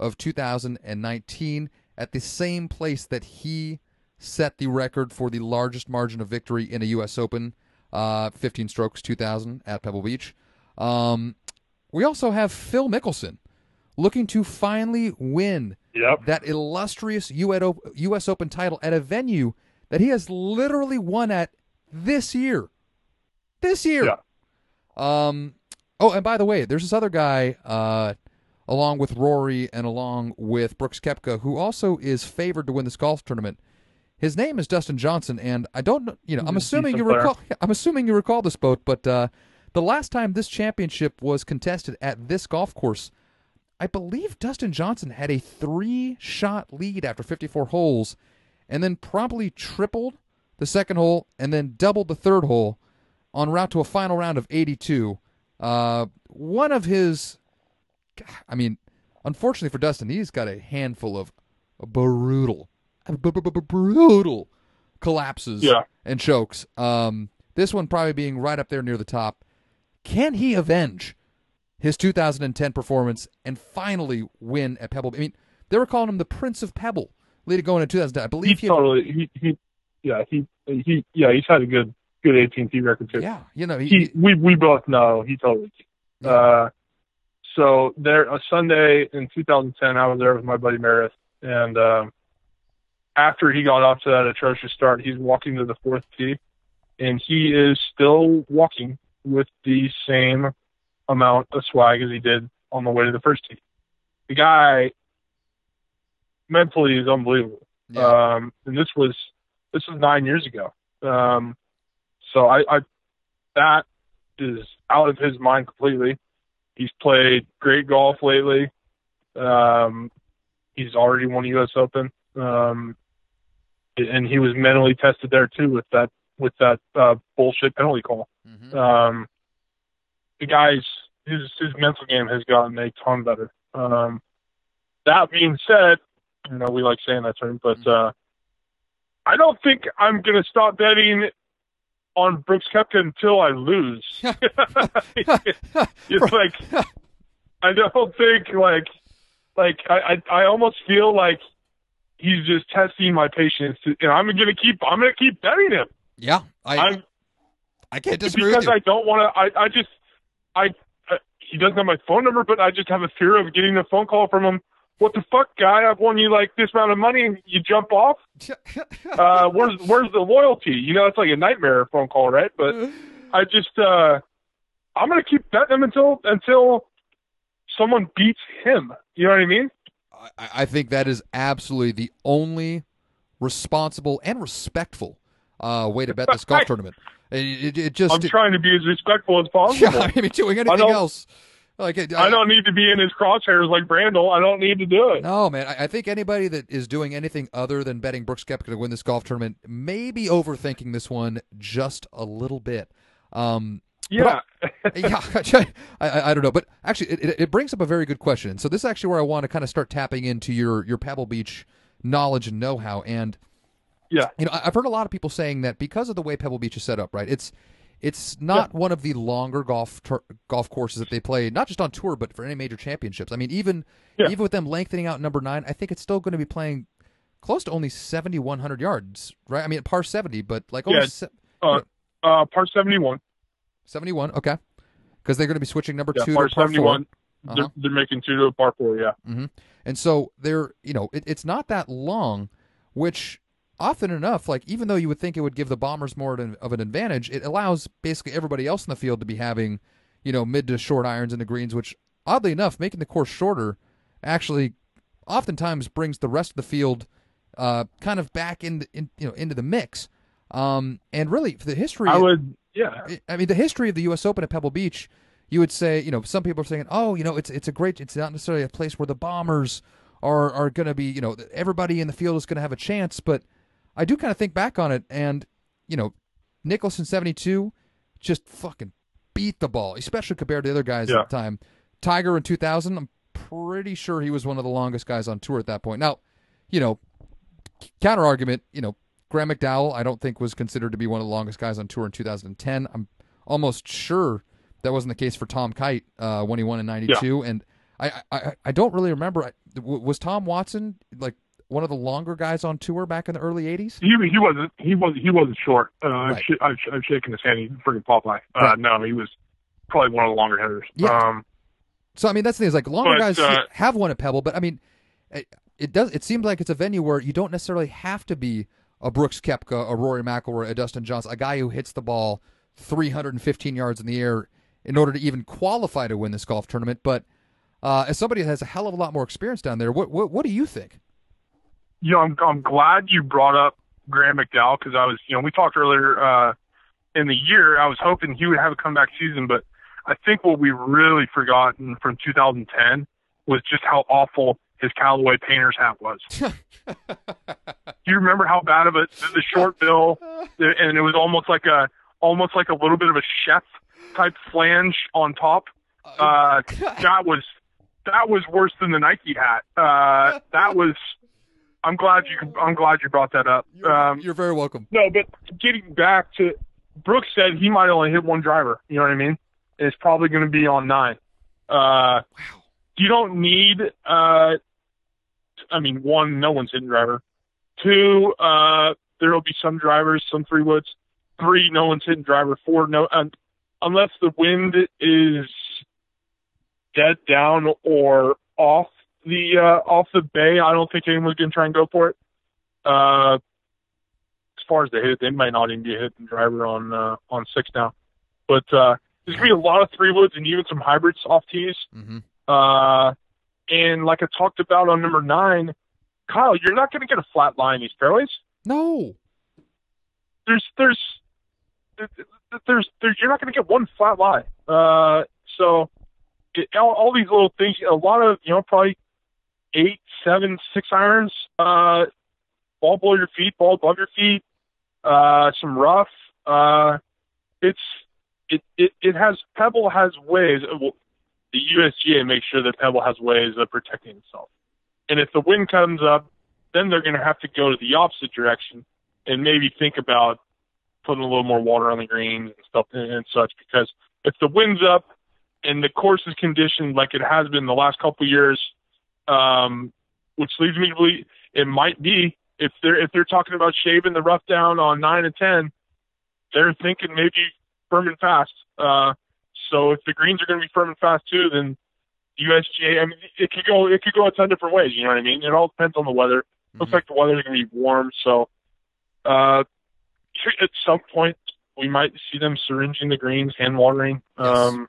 of 2019, at the same place that he set the record for the largest margin of victory in a U.S. Open, uh, 15 strokes, 2000 at Pebble Beach. Um, we also have Phil Mickelson looking to finally win Yep. that illustrious U.S. Open title at a venue that he has literally won at this year. This year. Yeah. Um. Oh, and by the way, there's this other guy, uh, along with Rory and along with Brooks Koepka, who also is favored to win this golf tournament. His name is Dustin Johnson, and I don't, know- you know, I'm assuming you recall. I'm assuming you recall this boat, but uh, the last time this championship was contested at this golf course, I believe Dustin Johnson had a three shot lead after 54 holes and then promptly tripled the second hole and then doubled the third hole en route to a final round of 82. Uh, one of his, I mean, unfortunately for Dustin, he's got a handful of brutal, brutal collapses Yeah. and chokes. Um, this one probably being right up there near the top. Can he avenge his 2010 performance and finally win at Pebble? I mean, they were calling him the Prince of Pebble leading going into 2010. I believe he, totally. He, he. Yeah. He. He. Yeah. He's had a good. Good AT&T record too. yeah, you know, he, He. We. We both know he totally. Yeah. Uh, so there, a Sunday in 2010, I was there with my buddy Meredith, and um, after he got off to that atrocious start, he's walking to the fourth tee, and he is still walking with the same amount of swag as he did on the way to the first tee. The guy mentally is unbelievable. yeah. Um, and this was this was nine years ago. Um, so I, I that is out of his mind completely. He's played great golf lately. Um, he's already won U.S. Open, um, and he was mentally tested there too with that with that uh, bullshit penalty call. Mhm. Um, the guy's his his mental game has gotten a ton better. Um, that being said, you know we like saying that term, but uh, I don't think I'm gonna stop betting on Brooks Koepka until I lose. it's like I don't think like like I I, I almost feel like he's just testing my patience, and I'm gonna keep I'm gonna keep betting him. yeah, I I'm I can't disagree because. I don't want to. I I just I, I he doesn't have my phone number, but I just have a fear of getting a phone call from him. What the fuck, guy? I've won you like this amount of money, and you jump off. Uh, where's where's the loyalty? You know, it's like a nightmare phone call, right? But I just uh, I'm gonna keep betting him until until someone beats him. You know what I mean? I, I think that is absolutely the only responsible and respectful uh, way to bet this golf tournament. It, it, it just I'm trying to be as respectful as possible. yeah, I mean, doing anything don't- else. Like it, I don't need to be in his crosshairs like Brandel. I don't need to do it. No, man. I, I think anybody that is doing anything other than betting Brooks Koepka to win this golf tournament may be overthinking this one just a little bit. Um, Yeah. yeah, I, I, I don't know, but actually, it, it, brings up a very good question. So this is actually where I want to kind of start tapping into your your Pebble Beach knowledge and know how. And Yeah. you know, I- I've heard a lot of people saying that because of the way Pebble Beach is set up, right? It's it's not one of the longer golf tur- golf courses that they play, not just on tour, but for any major championships. I mean, even Yeah. even with them lengthening out number nine, I think it's still going to be playing close to only 7,100 yards, right? I mean, par 70, but like Yeah. se- Uh, uh, par 71. 71. Okay, because they're going to be switching number Yeah, two par to par 71. four. They're, Uh-huh. they're making two to a par four, yeah. And so they're, you know, it, it's not that long, which often enough, like even though you would think it would give the Bombers more of an- advantage, it allows basically everybody else in the field to be having, you know, mid to short irons the greens, which oddly enough, making the course shorter actually oftentimes brings the rest of the field uh, kind of back in, in you know into the mix. Um, and really, for the history, I would, yeah. I mean, the history of the U.S. Open at Pebble Beach, you would say, you know, some people are saying, oh, you know, it's it's a great, it's not necessarily a place where the bombers are are going to be, you know, everybody in the field is going to have a chance. But I do kind of think back on it, and you know, Nicklaus in seventy two just fucking beat the ball, especially compared to the other guys Yeah. at the time. Tiger in two thousand, I'm pretty sure he was one of the longest guys on tour at that point. Now, you know, counter argument, you know, Graham McDowell, I don't think was considered to be one of the longest guys on tour in 2010. I'm almost sure that wasn't the case for Tom Kite uh, when he won in '92, and I, I I don't really remember. I- w- Was Tom Watson like one of the longer guys on tour back in the early '80s? He he wasn't he was he wasn't short. Uh, I've, Right. sh- I've, sh- I've shaken his hand. He's freaking Popeye. Uh, Right. No, he was probably one of the longer hitters. Yeah. Um, So I mean, that's the thing is like longer But, guys uh, have one at Pebble, but I mean, it, it does. It seems like it's a venue where you don't necessarily have to be a Brooks Koepka, a Rory McIlroy, a Dustin Johnson, a guy who hits the ball 315 yards in the air in order to even qualify to win this golf tournament. But uh, as somebody that has a hell of a lot more experience down there, what what, what do you think? You know, I'm I'm glad you brought up Graham McDowell because I was, you know, we talked earlier uh, in the year. I was hoping he would have a comeback season, but I think what we really forgotten from 2010 was just how awful his Callaway Painters hat was. Do you remember how bad of a the short bill, and it was almost like a almost like a little bit of a chef type flange on top. Uh, that was that was worse than the Nike hat. Uh, that was. I'm glad you. I'm glad you brought that up. You're, Um, you're very welcome. no, but getting back to Brooks said he might only hit one driver. You know what I mean? And it's probably going to be on nine. Uh, Wow. you don't need. Uh, I mean, one, no one's hitting driver. Two, uh, there will be some drivers, some three woods. Three, no one's hitting driver. Four, no, um, unless the wind is dead down or off the uh, off the bay. I don't think anyone's going to try and go for it. Uh, as far as the hit they might not even be hitting driver on uh, on six now. But uh, there's gonna be a lot of three woods and even some hybrids off tees. hmm Uh, and like I talked about on number nine, Kyle, you're not going to get a flat line in these fairways. No. There's, there's, there's, there's you're not going to get one flat line. Uh, so it, all, all these little things, a lot of, you know, probably eight, seven, six irons, uh, ball below your feet, ball above your feet, uh, some rough. Uh, it's, it, it, it has, Pebble has ways. Well, the USGA makes sure that Pebble has ways of protecting itself. And if the wind comes up, then they're going to have to go to the opposite direction and maybe think about putting a little more water on the greens and stuff and, and such. Because if the wind's up and the course is conditioned like it has been the last couple of years, um, which leads me to believe it might be if they're if they're talking about shaving the rough down on nine and ten, they're thinking maybe firm and fast. Uh, so if the greens are going to be firm and fast too, then USGA. I mean, it could go it could go a ton of different ways. You know what I mean? It all depends on the weather. Looks Mhm. like the weather's going to be warm, so uh, at some point we might see them syringing the greens, hand watering. Yes. Um,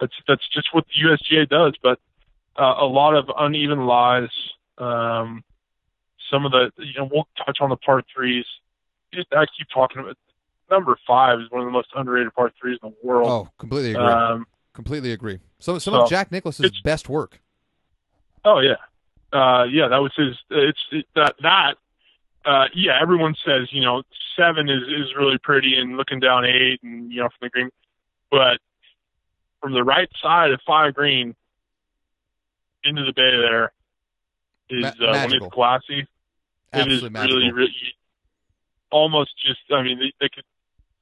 that's that's just what the USGA does. But uh, a lot of uneven lies. Um, some of the you know we'll touch on the par threes. Just I keep talking about number five is one of the most underrated par threes in the world. Oh, completely agree. um, completely agree. So some so of Jack Nicklaus's best work. Oh yeah, uh, yeah. That was his. It's it, that that. Uh, yeah, everyone says you know seven is is really pretty and looking down eight and you know from the green, but from the right side of five green into the bay there is Ma- uh, when it's classy. It is magical. really, really almost just. I mean, they, they could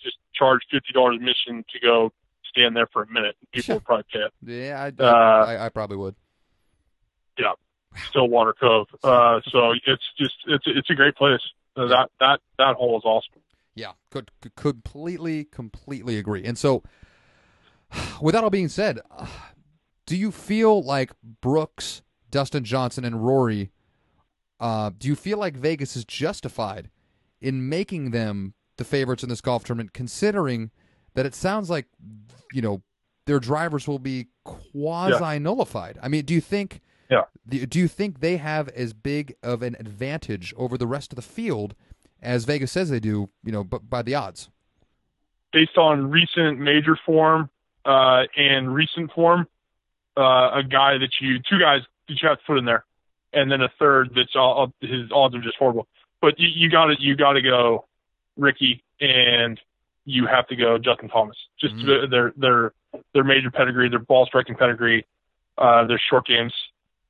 just charge fifty dollars admission to go stand there for a minute. People would probably pay it. Yeah, I, Uh, I, I probably would. Yeah. Stillwater Cove. Uh, so it's just it's it's a great place. Uh, that that that hole is awesome. Yeah, could, could completely completely agree. And so, with that all being said, do you feel like Brooks, Dustin Johnson, and Rory? Uh, do you feel like Vegas is justified in making them the favorites in this golf tournament, considering that it sounds like you know their drivers will be quasi nullified? I mean, do you think? Yeah. Do you think they have as big of an advantage over the rest of the field as Vegas says they do? You know, but by the odds. Based on recent major form uh, and recent form, uh, a guy that you two guys that you have to put in there, and then a third that's all his odds are just horrible. But you, you got to you got to go Rickie and you have to go Justin Thomas. Just Mhm. their their their major pedigree, their ball striking pedigree, uh, their short games.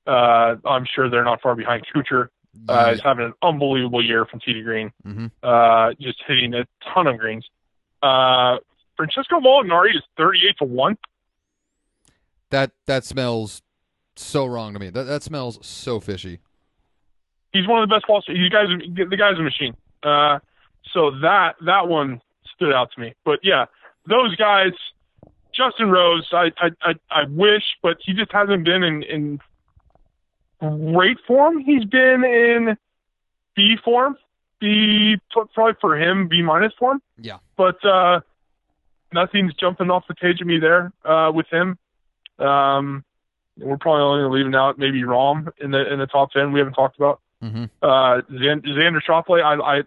Uh, I'm sure they're not far behind Kuchar. Uh, he's having an unbelievable year from TD green, hmm uh, just hitting a ton of greens. Uh, Francesco Molinari is 38 to one. That that smells so wrong to me. That that smells so fishy. He's one of the best ball. You guys, the guy's a machine. Uh, so that that one stood out to me. But yeah, those guys, Justin Rose, I I I, I wish, but he just hasn't been in in great form. He's been in B form, B probably for him B minus form. Yeah. But uh, nothing's jumping off the page of me there uh, with him. Um, we're probably only leaving out maybe Rahm in the in the top ten. We haven't talked about Mm-hmm. uh, Xan- Xander Schauffele. I I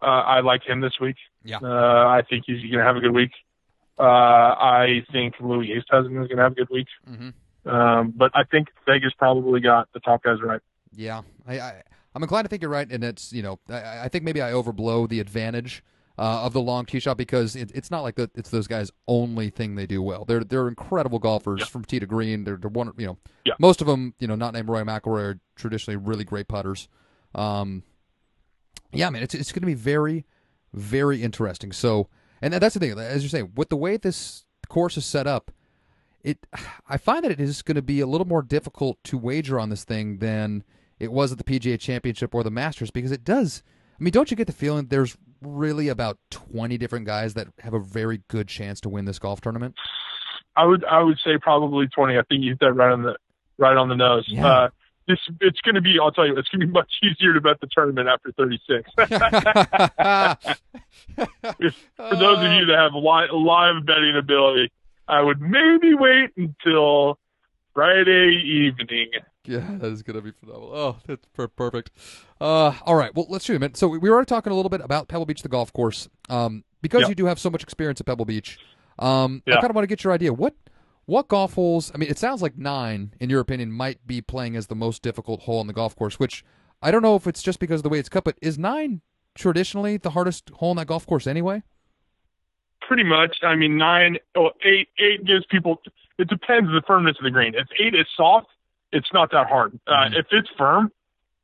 uh, I like him this week. Yeah. Uh, I think he's going to have a good week. Uh, I think Louis Oosthuizen is going to have a good week. Mm-hmm. Um, but I think Vegas probably got the top guys right. Yeah, I, I I'm inclined to think you're right, and it's you know I, I think maybe I overblow the advantage uh, of the long tee shot because it, it's not like the, it's those guys' only thing they do well. They're they're incredible golfers Yeah. from tee to green. They're, they're one you know Yeah. most of them you know not named Rory McIlroy are traditionally really great putters. Um, yeah, man, it's it's going to be very very interesting. So, and that's the thing, as you're saying, with the way this course is set up, it I find that it is going to be a little more difficult to wager on this thing than it was at the PGA Championship or the Masters because it does. I mean, don't you get the feeling there's really about 20 different guys that have a very good chance to win this golf tournament? I would I would say probably twenty. I think you hit that right on the right on the nose. Yeah. Uh, this it's going to be. I'll tell you, it's going to be much easier to bet the tournament after thirty six. For those of you that have li- live betting ability, I would maybe wait until Friday evening. Yeah, that is going to be phenomenal. Oh, that's per- perfect. Uh, all right, well, let's shoot a minute. So we we were already talking a little bit about Pebble Beach, the golf course. Um, because Yeah. you do have so much experience at Pebble Beach, um, I kind of want to get your idea. What what golf holes? I mean, it sounds like nine, in your opinion, might be playing as the most difficult hole on the golf course. Which I don't know if it's just because of the way it's cut, but is nine traditionally the hardest hole on that golf course anyway? Pretty much. I mean, nine or eight. Eight gives people. It depends on the firmness of the green. If eight is soft, it's not that hard. Uh, Mhm. if it's firm,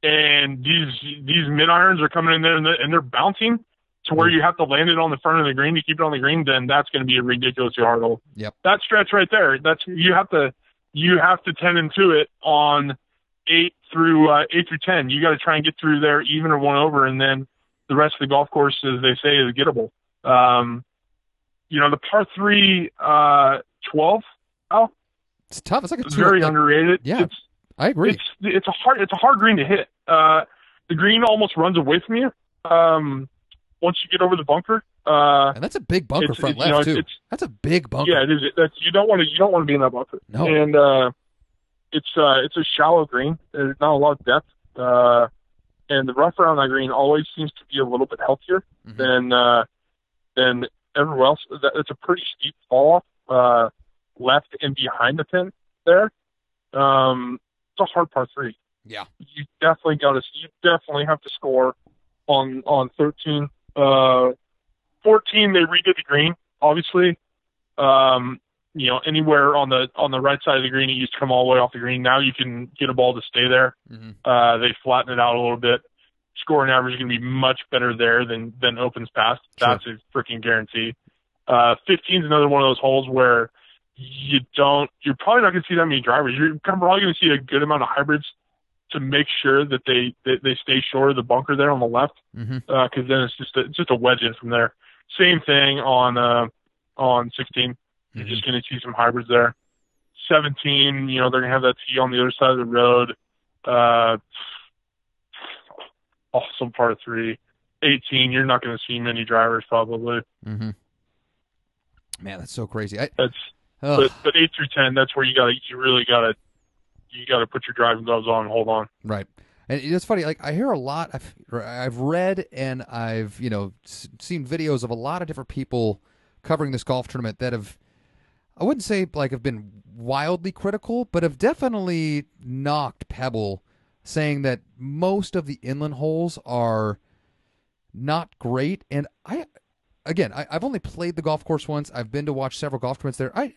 and these these mid irons are coming in there and they're, and they're bouncing to where Mhm. you have to land it on the front of the green to keep it on the green, then that's going to be a ridiculously hard hole. Yep. That stretch right there. That's you have to you have to tend into it on eight through uh, eight through ten. You got to try and get through there even or one over, and then the rest of the golf course, as they say, is gettable. Um, you know, the par three uh, twelve It's tough. It's like a is two. very like- underrated. yeah. It's I agree. it's it's a hard it's a hard green to hit. Uh, the green almost runs away from you um, once you get over the bunker. Uh, and that's a big bunker front it's, you left know, too. it's- That's a big bunker. yeah, it is. That's you don't want to you don't want to be in that bunker. No. And uh, it's uh, it's a shallow green. There's not a lot of depth. Uh, and the rough around that green always seems to be a little bit healthier Mhm. than uh, than everywhere else. That- It's a pretty steep fall off uh, left and behind the pin there. Um, it's a hard par three. Yeah. You definitely got to. You definitely have to score on on 13. Uh, 14 they redid the green. Obviously, um, you know anywhere on the on the right side of the green it used to come all the way off the green. Now you can get a ball to stay there. Mhm. Uh, they flatten it out a little bit. Scoring average is going to be much better there than than opens past. Sure. That's a freaking guarantee. Uh, 15 is another one of those holes where you don't. You're probably not going to see that many drivers. You're probably going to see a good amount of hybrids to make sure that they they, they stay short of the bunker there on the left Mm-hmm. because then it's just a, it's just a wedge in from there. Same thing on uh, on 16. You're Mm-hmm. just going to see some hybrids there. 17, you know, they're going to have that tee on the other side of the road. Uh, awesome part three. 18, you're not going to see many drivers probably. Mm-hmm. Man, that's so crazy. I, That's. But but eight through 10, that's where you got to you really got to you got to put your driving gloves on and hold on. Right. And it's funny, like I hear a lot. I've I've read and I've you know s- seen videos of a lot of different people covering this golf tournament that have, I wouldn't say like have been wildly critical, but have definitely knocked Pebble, saying that most of the inland holes are not great. And I, again, I, I've only played the golf course once. I've been to watch several golf tournaments there. I,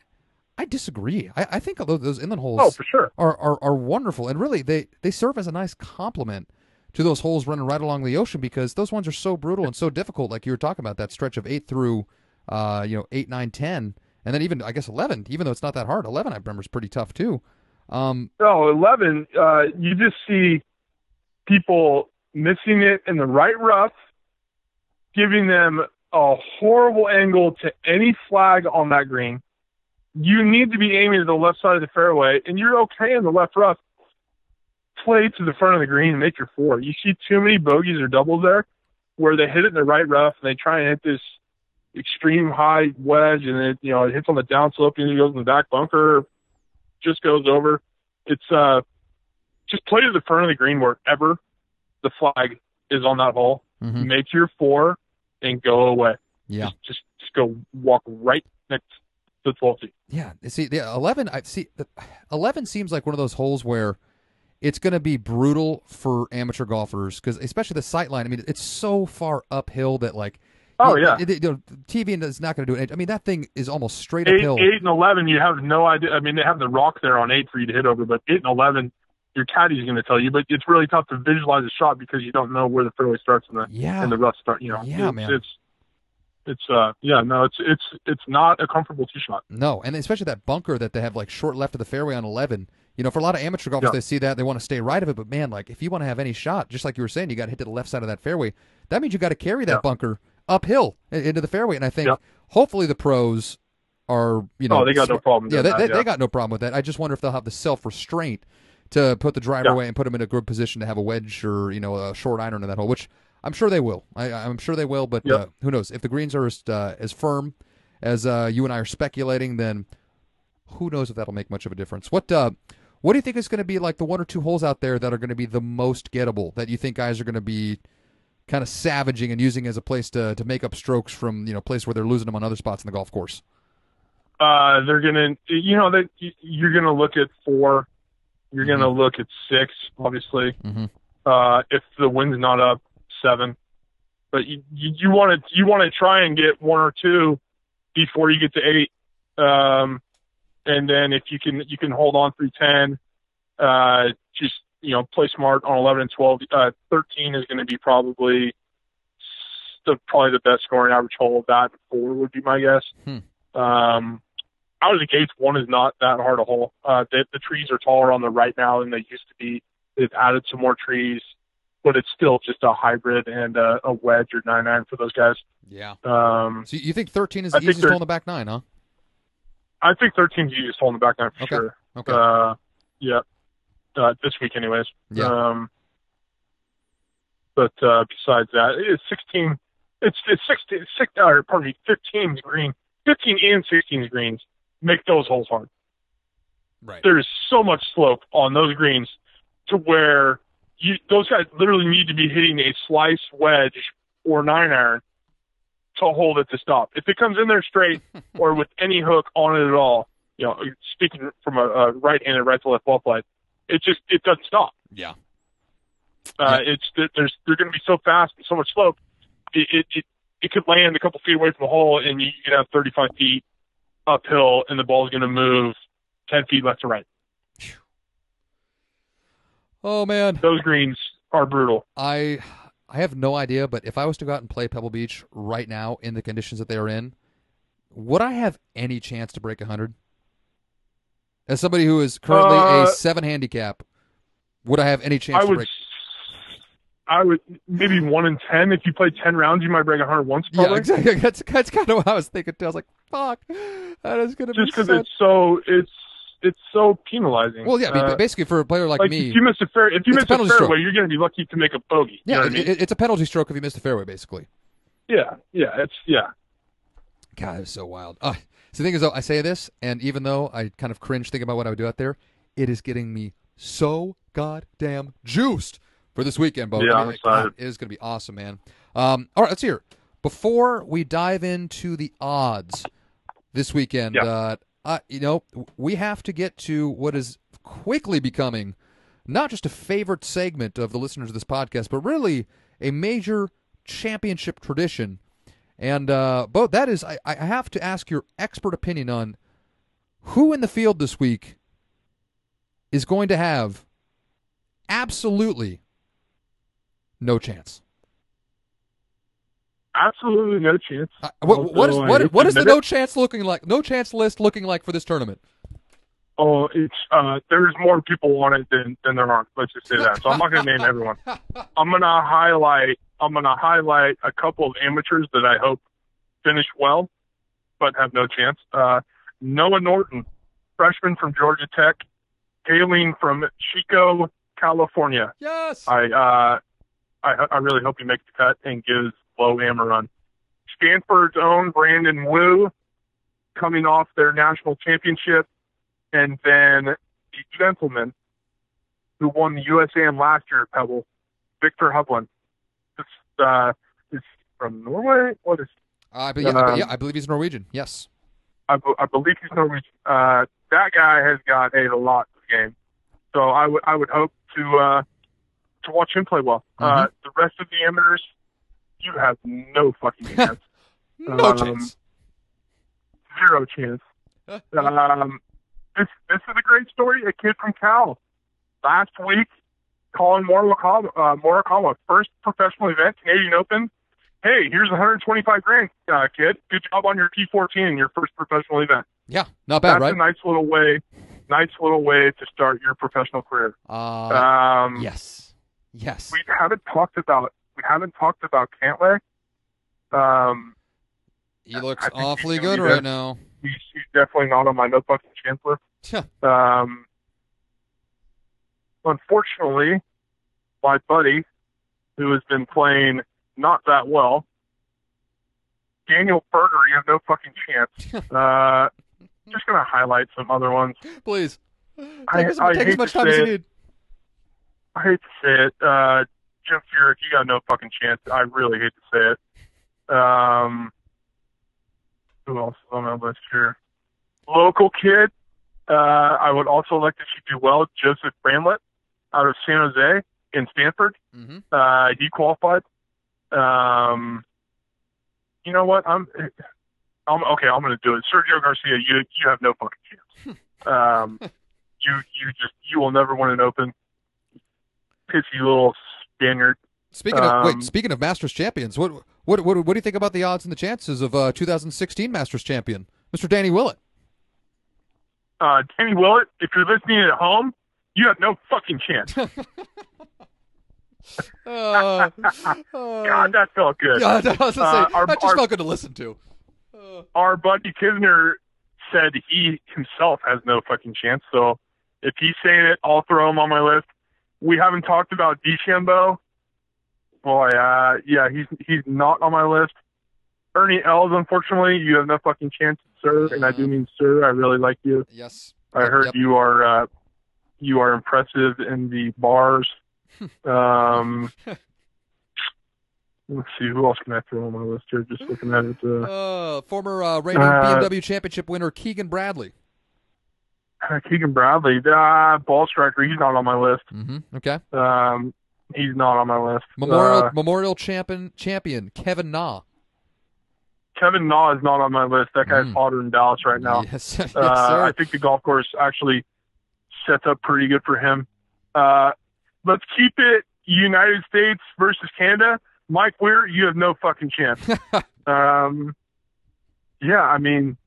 I disagree. I, I think although those inland holes Oh, for sure. are, are are wonderful and really they they serve as a nice complement to those holes running right along the ocean because those ones are so brutal and so difficult like you were talking about that stretch of 8 through uh you know 8 9 10 and then even I guess 11 even though it's not that hard 11 I remember is pretty tough too um No, 11, uh, you just see people missing it in the right rough, giving them a horrible angle to any flag on that green. You need to be aiming to the left side of the fairway, and you're okay in the left rough. Play to the front of the green and make your four. You see too many bogeys or doubles there where they hit it in the right rough and they try and hit this extreme high wedge and it you know it hits on the downslope and it goes in the back bunker, just goes over it's uh just play to the front of the green wherever the flag is on that hole. mhm. Make your four and go away. yeah Just, just just go walk right next to the yeah see the 11 I see the 11 seems like one of those holes where it's going to be brutal for amateur golfers because especially the sight line I mean it's so far uphill that like Oh you- yeah. it- it- you know, TV is not going to do it I mean that thing is almost straight Eight, uphill eight and eleven, you have no idea. I mean, they have the rock there on eight for you to hit over, but eight and eleven, your caddy's going to tell you. But it's really tough to visualize a shot because you don't know where the fairway starts and the yeah and the rough start. You know, Yeah, it's, man. It's it's uh yeah no it's it's it's not a comfortable tee shot. No, and especially that bunker that they have like short left of the fairway on 11. You know, for a lot of amateur golfers, Yeah. they see that they want to stay right of it. But man, like if you want to have any shot, just like you were saying, you got to hit to the left side of that fairway. That means you got to carry that Yeah. bunker uphill into the fairway. And I think Yeah. hopefully the pros are you know oh, they got no problem. yeah, they, that, they, yeah. they got no problem with that. I just wonder if they'll have the self restraint to put the driver away and put them in a good position to have a wedge or you know a short iron in that hole, which I'm sure they will. I, I'm sure they will, but Yep. uh, who knows? If the greens are as uh, as firm as uh, you and I are speculating, then who knows if that'll make much of a difference? What uh, what do you think is going to be like the one or two holes out there that are going to be the most gettable that you think guys are going to be kind of savaging and using as a place to to make up strokes from you know place where they're losing them on other spots in the golf course? uh, they're gonna, you know, that you're gonna look at four, you're gonna look at six, obviously. Mhm. Uh, if the wind's not up, seven. But you you, you want to you want to try and get one or two before you get to eight, um, and then if you can you can hold on through ten, uh, just you know play smart on eleven and twelve. Uh, Thirteen is going to be probably the probably the best scoring average hole of that. Four would be my guess. Hmm. Um, out of the gates, one is not that hard a hole. Uh, the, the trees are taller on the right now than they used to be. They've added some more trees, but it's still just a hybrid and a, a wedge or nine iron for those guys. Yeah. Um, So you think 13 is the think easiest hole in the back nine, huh? I think 13 is the easiest hole in the back nine for Okay. sure. Okay. Uh, yeah, uh, this week, anyways. Yeah. Um, but uh, besides that, it's 16. It's it's 16. Six, or pardon me, 15 is green. 15 and 16 is greens make those holes hard. right. There's so much slope on those greens to where you those guys literally need to be hitting a slice wedge or nine iron to hold it to stop. If it comes in there straight or with any hook on it at all, you know, speaking from a, a right-handed right to left ball play, it just it doesn't stop. Yeah. Uh, It's there's they're going to be so fast and so much slope. It, it it it could land a couple feet away from the hole, and you could have 35 feet uphill, and the ball's going to move 10 feet left to right. Oh man. Those greens are brutal. I I have no idea, but if I was to go out and play Pebble Beach right now in the conditions that they are in, would I have any chance to break 100? As somebody who is currently Uh, a 7 handicap, Would I have any chance I to would. break? I would maybe one in ten. If you play ten rounds, you might break hundred once. Probably. Yeah, exactly. That's that's kind of what I was thinking too. I was like, "Fuck, that is gonna Just be because it's so it's it's so penalizing. Well, yeah, I mean, Uh, basically for a player like, like me, if you miss a fair if you It's a miss a fairway, stroke. you're going to be lucky to make a bogey. yeah, you know it, I mean? it's a penalty stroke if you missed a fairway, basically. yeah, yeah, it's yeah. God, it's so wild. Uh, so the thing is, though, I say this, and even though I kind of cringe thinking about what I would do out there, it is getting me so goddamn juiced for this weekend, Bo. Yeah, I I'm mean, excited. God, it is going to be awesome, man. Um, all right, let's hear. Before we dive into the odds this weekend, Yeah. uh, uh, you know, we have to get to what is quickly becoming not just a favorite segment of the listeners of this podcast, but really a major championship tradition. And uh, Bo, that is, I, I have to ask your expert opinion on who in the field this week is going to have absolutely no chance. Absolutely no chance. Uh, what, what is what, what is the no chance looking like? No chance list looking like for this tournament? Oh, it's uh, there's more people on it than than there aren't. Let's just say that. So I'm not going to name everyone. I'm going to highlight. I'm going to highlight a couple of amateurs that I hope finish well, but have no chance. Uh, Noah Norton, freshman from Georgia Tech, hailing from Chico, California. Yes. I uh, I, I really hope he makes the cut and gives Low Am a run. Stanford's own Brandon Wu, coming off their national championship, and then the gentleman who won the USAM last year at Pebble, Viktor Hovland. This uh, is from Norway. What is? I, be- yeah, I, um, be- yeah, I believe he's Norwegian. Yes. I, be- I believe he's Norwegian. Uh, that guy has got a lot of game, so I would I would hope to uh, to watch him play well. Uh, the rest of the amateurs, you have no fucking chance, No um, chance. zero chance. Um, this this is a great story. A kid from Cal last week, Collin Morikawa, uh, Morikawa, first professional event, Canadian Open. Hey, here's 125 grand, uh, kid. Good job on your T14 in your first professional event. yeah, not bad, That's right? a nice little way, nice little way to start your professional career. Uh, Um, yes. Yes. we haven't talked about we haven't talked about Cantlay. Um, He looks I think he's awfully good right now. he's, he's definitely not on my notebook fucking chance. Um, unfortunately, my buddy, who has been playing not that well, Daniel Berger, you have no fucking chance. Uh, just gonna highlight some other ones. Please. I- as, I take as hate much to time as say you it. need. I hate to say it. Uh, Jim Furyk, you got no fucking chance. I really hate to say it. Um, who else is on my list here? Local kid. Uh, I would also like to see do well. Joseph Bramlett out of San Jose in Stanford. hmm Uh, he qualified. Um, you know what? I'm, I'm okay. I'm going to do it. Sergio Garcia, you you have no fucking chance. Um, you you just you will never win an Open. Pissy little Spaniard. Speaking of Um, wait, speaking of Masters champions, what what what what do you think about the odds and the chances of uh, 2016 Masters champion, Mr. Danny Willett? Uh, Danny Willett, if you're listening at home, you have no fucking chance. Uh, God, that felt good. yeah, I was say, Uh, our- that just our- felt good to listen to. Uh, our buddy Kisner said he himself has no fucking chance. So if he's saying it, I'll throw him on my list. We haven't talked about DeChambeau. Boy, uh, yeah, he's he's not on my list. Ernie Els, unfortunately, you have no fucking chance, sir. And I do mean sir. I really like you. yes, I heard yep. you are uh, you are impressive in the bars. um, let's see, who else can I throw on my list here? Just looking at it. Uh, Uh, former uh, reigning Uh, BMW championship winner Keegan Bradley. Uh, Keegan Bradley, uh, ball striker. He's not on my list. hmm Okay. Um, he's not on my list. Memorial Uh, Memorial champion champion Kevin Na. Kevin Na is not on my list. That guy's Mm. hotter in Dallas right now. Yes, yes, Uh, I think the golf course actually sets up pretty good for him. Uh, let's keep it United States versus Canada. Mike Weir, you have no fucking chance. um, yeah, I mean,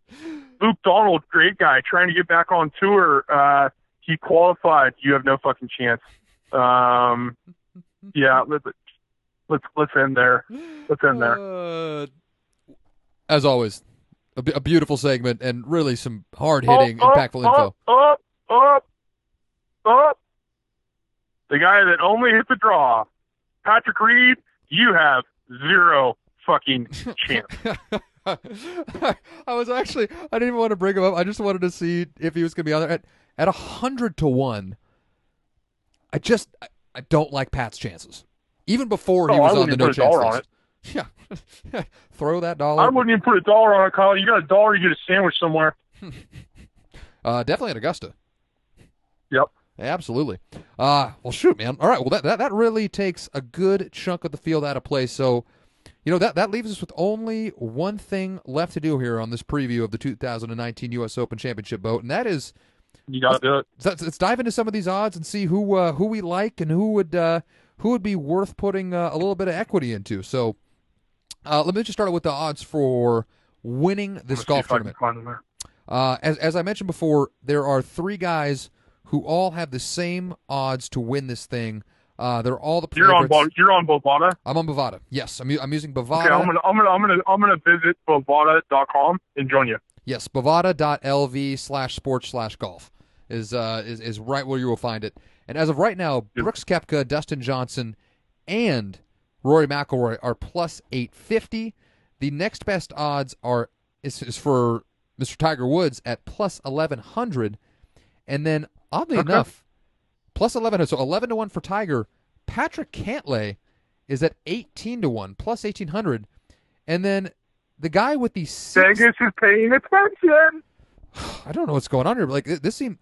Luke Donald, great guy, trying to get back on tour. Uh, he qualified. You have no fucking chance. Um, yeah, let's let's let's end there. Let's end there. Uh, as always, a, b- a beautiful segment and really some hard hitting, Up, impactful up, info. Up, up, up. The guy that only hit the draw, Patrick Reed. You have zero fucking chance. I was actually I didn't even want to bring him up. I just wanted to see if he was going to be on there at at a hundred to one. I just I, I don't like Pat's chances. Even before he Oh, was on the no even put a dollar chance list. Yeah, throw that dollar. I wouldn't even put a dollar on it, Kyle. You got a dollar, you get a sandwich somewhere. Uh, definitely at Augusta. Yep. Absolutely. Uh, well, shoot, man. All right. Well, that, that that really takes a good chunk of the field out of play. So, you know that that leaves us with only one thing left to do here on this preview of the 2019 U.S. Open Championship boat, and that is You got to do it. let's, let's dive into some of these odds and see who uh, who we like and who would uh, who would be worth putting uh, a little bit of equity into. So, uh, let me just start with the odds for winning this golf if I can tournament. find them there. Uh, as as I mentioned before, there are three guys who all have the same odds to win this thing. Uh, they're all the You're on. favorites. Bo- You're on Bovada. I'm on Bovada. Yes, I'm I'm using Bovada. Okay, I'm gonna, I'm gonna, I'm gonna, I'm gonna visit Bovada.com and join you. Yes, Bovada.lv slash sports slash golf is uh is, is right where you will find it. And as of right now, Yep. Brooks Koepka, Dustin Johnson, and Rory McIlroy are plus eight fifty. The next best odds are is, is for Mr. Tiger Woods at plus eleven hundred, and then oddly Okay. enough, plus eleven. So eleven to one for Tiger. Patrick Cantlay is at eighteen to one, plus eighteen hundred, and then the guy with the six, Vegas is paying attention. I don't know what's going on here. But like this seem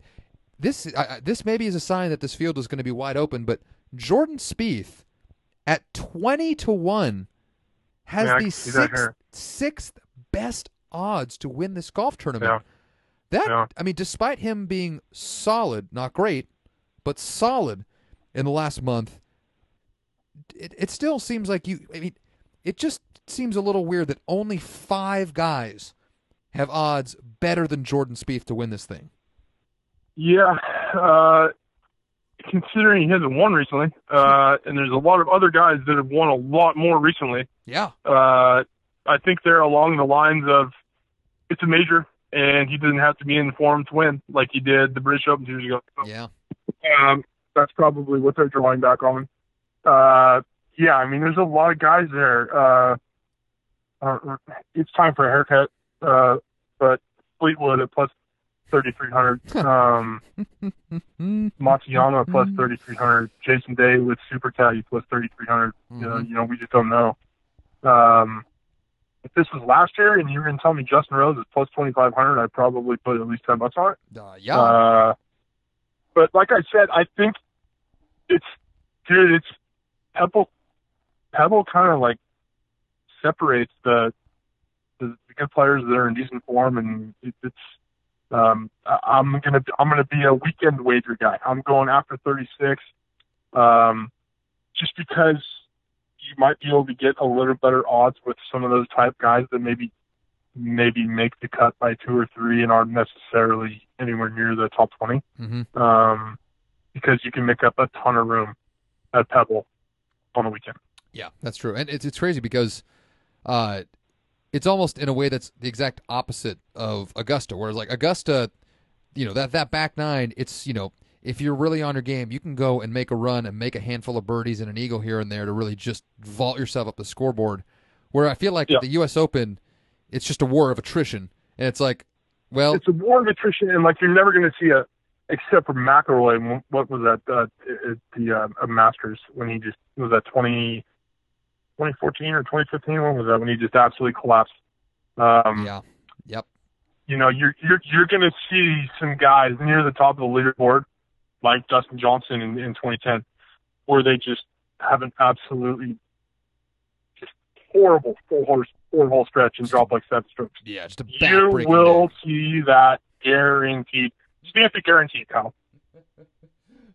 this I, I- this maybe is a sign that this field is going to be wide open. But Jordan Spieth at twenty to one has Yeah, I the can see that sixth here. sixth best odds to win this golf tournament. Yeah. That Yeah. I mean, despite him being solid, not great, but solid in the last month, it it still seems like you. I mean, it just seems a little weird that only five guys have odds better than Jordan Spieth to win this thing. Yeah, uh, considering he hasn't won recently, uh, and there's a lot of other guys that have won a lot more recently. Yeah, Uh, I think they're along the lines of it's a major, and he doesn't have to be in form to win like he did the British Open two years ago. yeah, Um, that's probably what they're drawing back on. Uh, yeah, I mean, there's a lot of guys there. Uh, uh, it's time for a haircut, uh, but Fleetwood at plus 3,300. um, Matsuyama plus 3,300. Jason Day with Super Caddy plus 3,300. You, know, Mhm. you know, we just don't know. Um, if this was last year and you were going to tell me Justin Rose is plus 2,500, I'd probably put at least 10 bucks on it. uh, yeah. Uh, but like I said, I think it's dude, it's Pebble. Pebble kind of like separates the, the good players that are in decent form, and it, it's. Um, I'm gonna I'm gonna be a weekend wager guy. I'm going after 36, um, just because you might be able to get a little better odds with some of those type guys that maybe maybe make the cut by two or three and aren't necessarily anywhere near the top 20 hmm um, because you can make up a ton of room at Pebble on the weekend. Yeah, that's true, and it's it's crazy because, uh, it's almost in a way that's the exact opposite of Augusta. Whereas like Augusta, you know that that back nine, it's you know if you're really on your game, you can go and make a run and make a handful of birdies and an eagle here and there to really just vault yourself up the scoreboard. Where I feel like Yeah. the U.S. Open, it's just a war of attrition, and it's like, well, It's a war of attrition, and like you're never going to see a, except for McIlroy. What was that? Uh, at the uh, uh, Masters when he just was that 20, 2014 or 2015. When was that? When he just absolutely collapsed. Um, yeah, yep, you know, you're you're you're going to see some guys near the top of the leaderboard, like Dustin Johnson in, in 2010, where they just have an absolutely just horrible four horse four hole stretch and drop like seven strokes. yeah, just a You will day. see that guaranteed. Stamp it guaranteed, Kyle.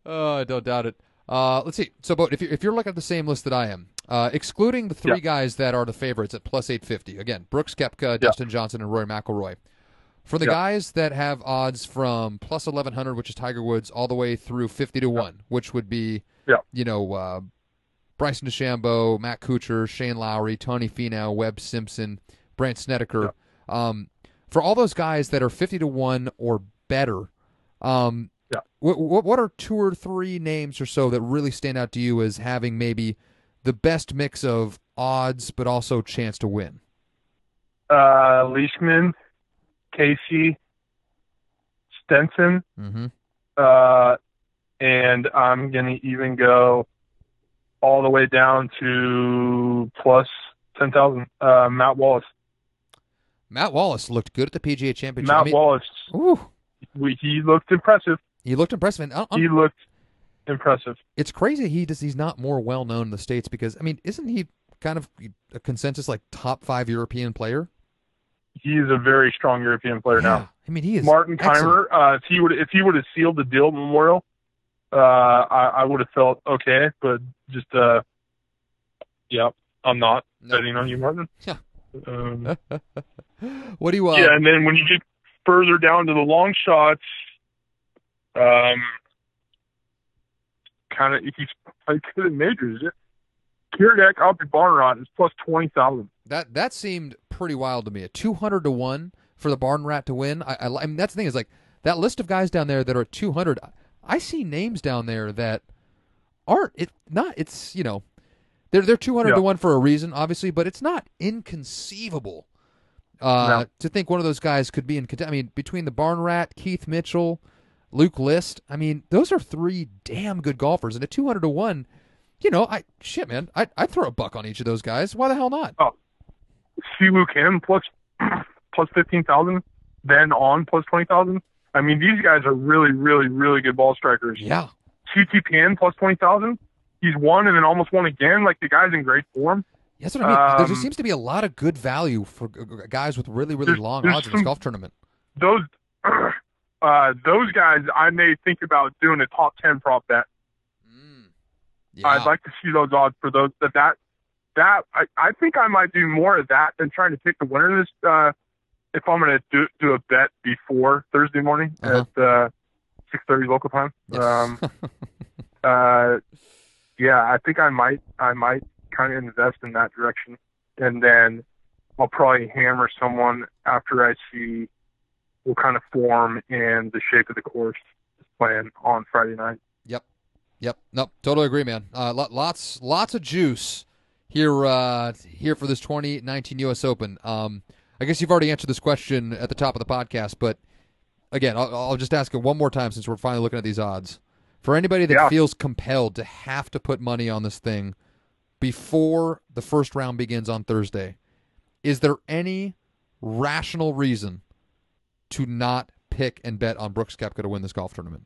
Oh, I don't doubt it. Uh, let's see. So, but if you're if you're looking at the same list that I am, uh, excluding the three Yeah. guys that are the favorites at plus eight fifty, again, Brooks Koepka, Dustin Johnson, and Roy McIlroy. For the Yeah. guys that have odds from plus 1100, which is Tiger Woods, all the way through 50 to 1, which would be, Yeah. you know, uh, Bryson DeChambeau, Matt Kuchar, Shane Lowry, Tony Finau, Webb Simpson, Brandt Snedeker. Um, for all those guys that are 50 to 1 or better, um, Yeah. what, what, what are two or three names or so that really stand out to you as having maybe the best mix of odds but also chance to win? Uh, Leishman, Casey, Stenson, Mm-hmm. uh, and I'm gonna even go all the way down to plus ten thousand. Uh, Matt Wallace. Matt Wallace looked good at the PGA Championship. Matt I mean, Wallace. ooh, We, he looked impressive. he looked impressive. And, uh, He looked impressive. it's crazy he does, he's not more well known in the states because I mean, isn't he kind of a consensus like top five European player? He is a very strong European player now. I mean, he is Martin. Kaymer, uh, if he would if he would have sealed the deal at Memorial, uh, I, I would have felt okay, but just uh, yeah, I'm not No. betting on you, Martin. Yeah. Um, What do you? want? yeah, and then when you get further down to the long shots, um, kind of he's played good in majors. Kiradech, Alpi Barnrot is plus twenty thousand. That that seemed pretty wild to me. A two hundred to one for the Barn Rat to win. I, I, I mean, that's the thing is like that list of guys down there that are two hundred. I see names down there that aren't it not. It's you know they're they're two hundred to one for a reason, obviously, but it's not inconceivable uh, No. to think one of those guys could be in. I mean, between the Barn Rat, Keith Mitchell, Luke List. I mean, those are three damn good golfers, and at two hundred to one. You know, I shit, man. I I throw a buck on each of those guys. Why the hell not? Oh, see Si Woo Kim plus plus fifteen thousand, then on plus twenty thousand. I mean, these guys are really, really, really good ball strikers. Yeah, CT Pan plus twenty thousand. He's won and then almost won again. Like the guy's in great form. That's what I mean. there just Um, seems to be a lot of good value for guys with really, really There's- long there's odds in this golf tournament. Those uh, those guys, I may think about doing a top ten prop bet. Yeah. I'd like to see those odds for those that that that I, I think I might do more of that than trying to pick the winner of this. Uh, if I'm going to do do a bet before Thursday morning Uh-huh. at uh, six thirty local time. Um, uh, yeah, I think I might I might kind of invest in that direction, and then I'll probably hammer someone after I see what kind of form and the shape of the course is playing on Friday night. Yep. Yep, nope. Totally agree, man. Uh, lo- lots, lots of juice here, uh, here for this 2019 U.S. Open. Um, I guess you've already answered this question at the top of the podcast, but again, I'll, I'll just ask it one more time since we're finally looking at these odds. For anybody that Yeah. feels compelled to have to put money on this thing before the first round begins on Thursday, is there any rational reason to not pick and bet on Brooks Koepka to win this golf tournament?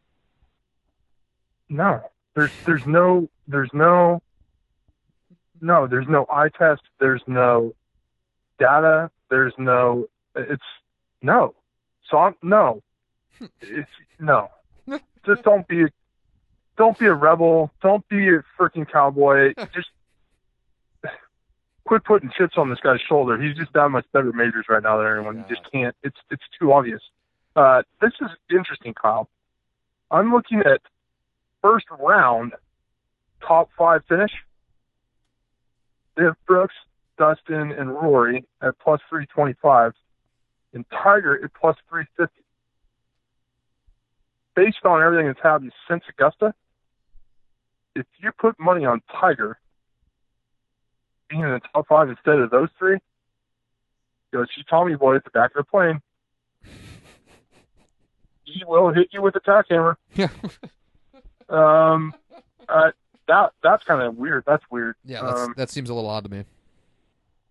No, there's there's no there's no no there's no eye test. There's no data. There's no it's no. So I'm, no, it's no. Just don't be don't be a rebel. Don't be a freaking cowboy. Just quit putting chips on this guy's shoulder. He's just that much better majors right now than everyone. You just can't. It's it's too obvious. Uh, this is interesting, Kyle. I'm looking at first round top five finish. They have Brooks, Dustin, and Rory at plus 325, and Tiger at plus 350. Based on everything that's happened since Augusta, if you put money on Tiger being in the top five instead of those three, go see Tommy Boy at the back of the plane. He will hit you with a tack hammer. Yeah. Um, uh, that that's kind of weird. That's weird. Yeah, that's, Um, that seems a little odd to me.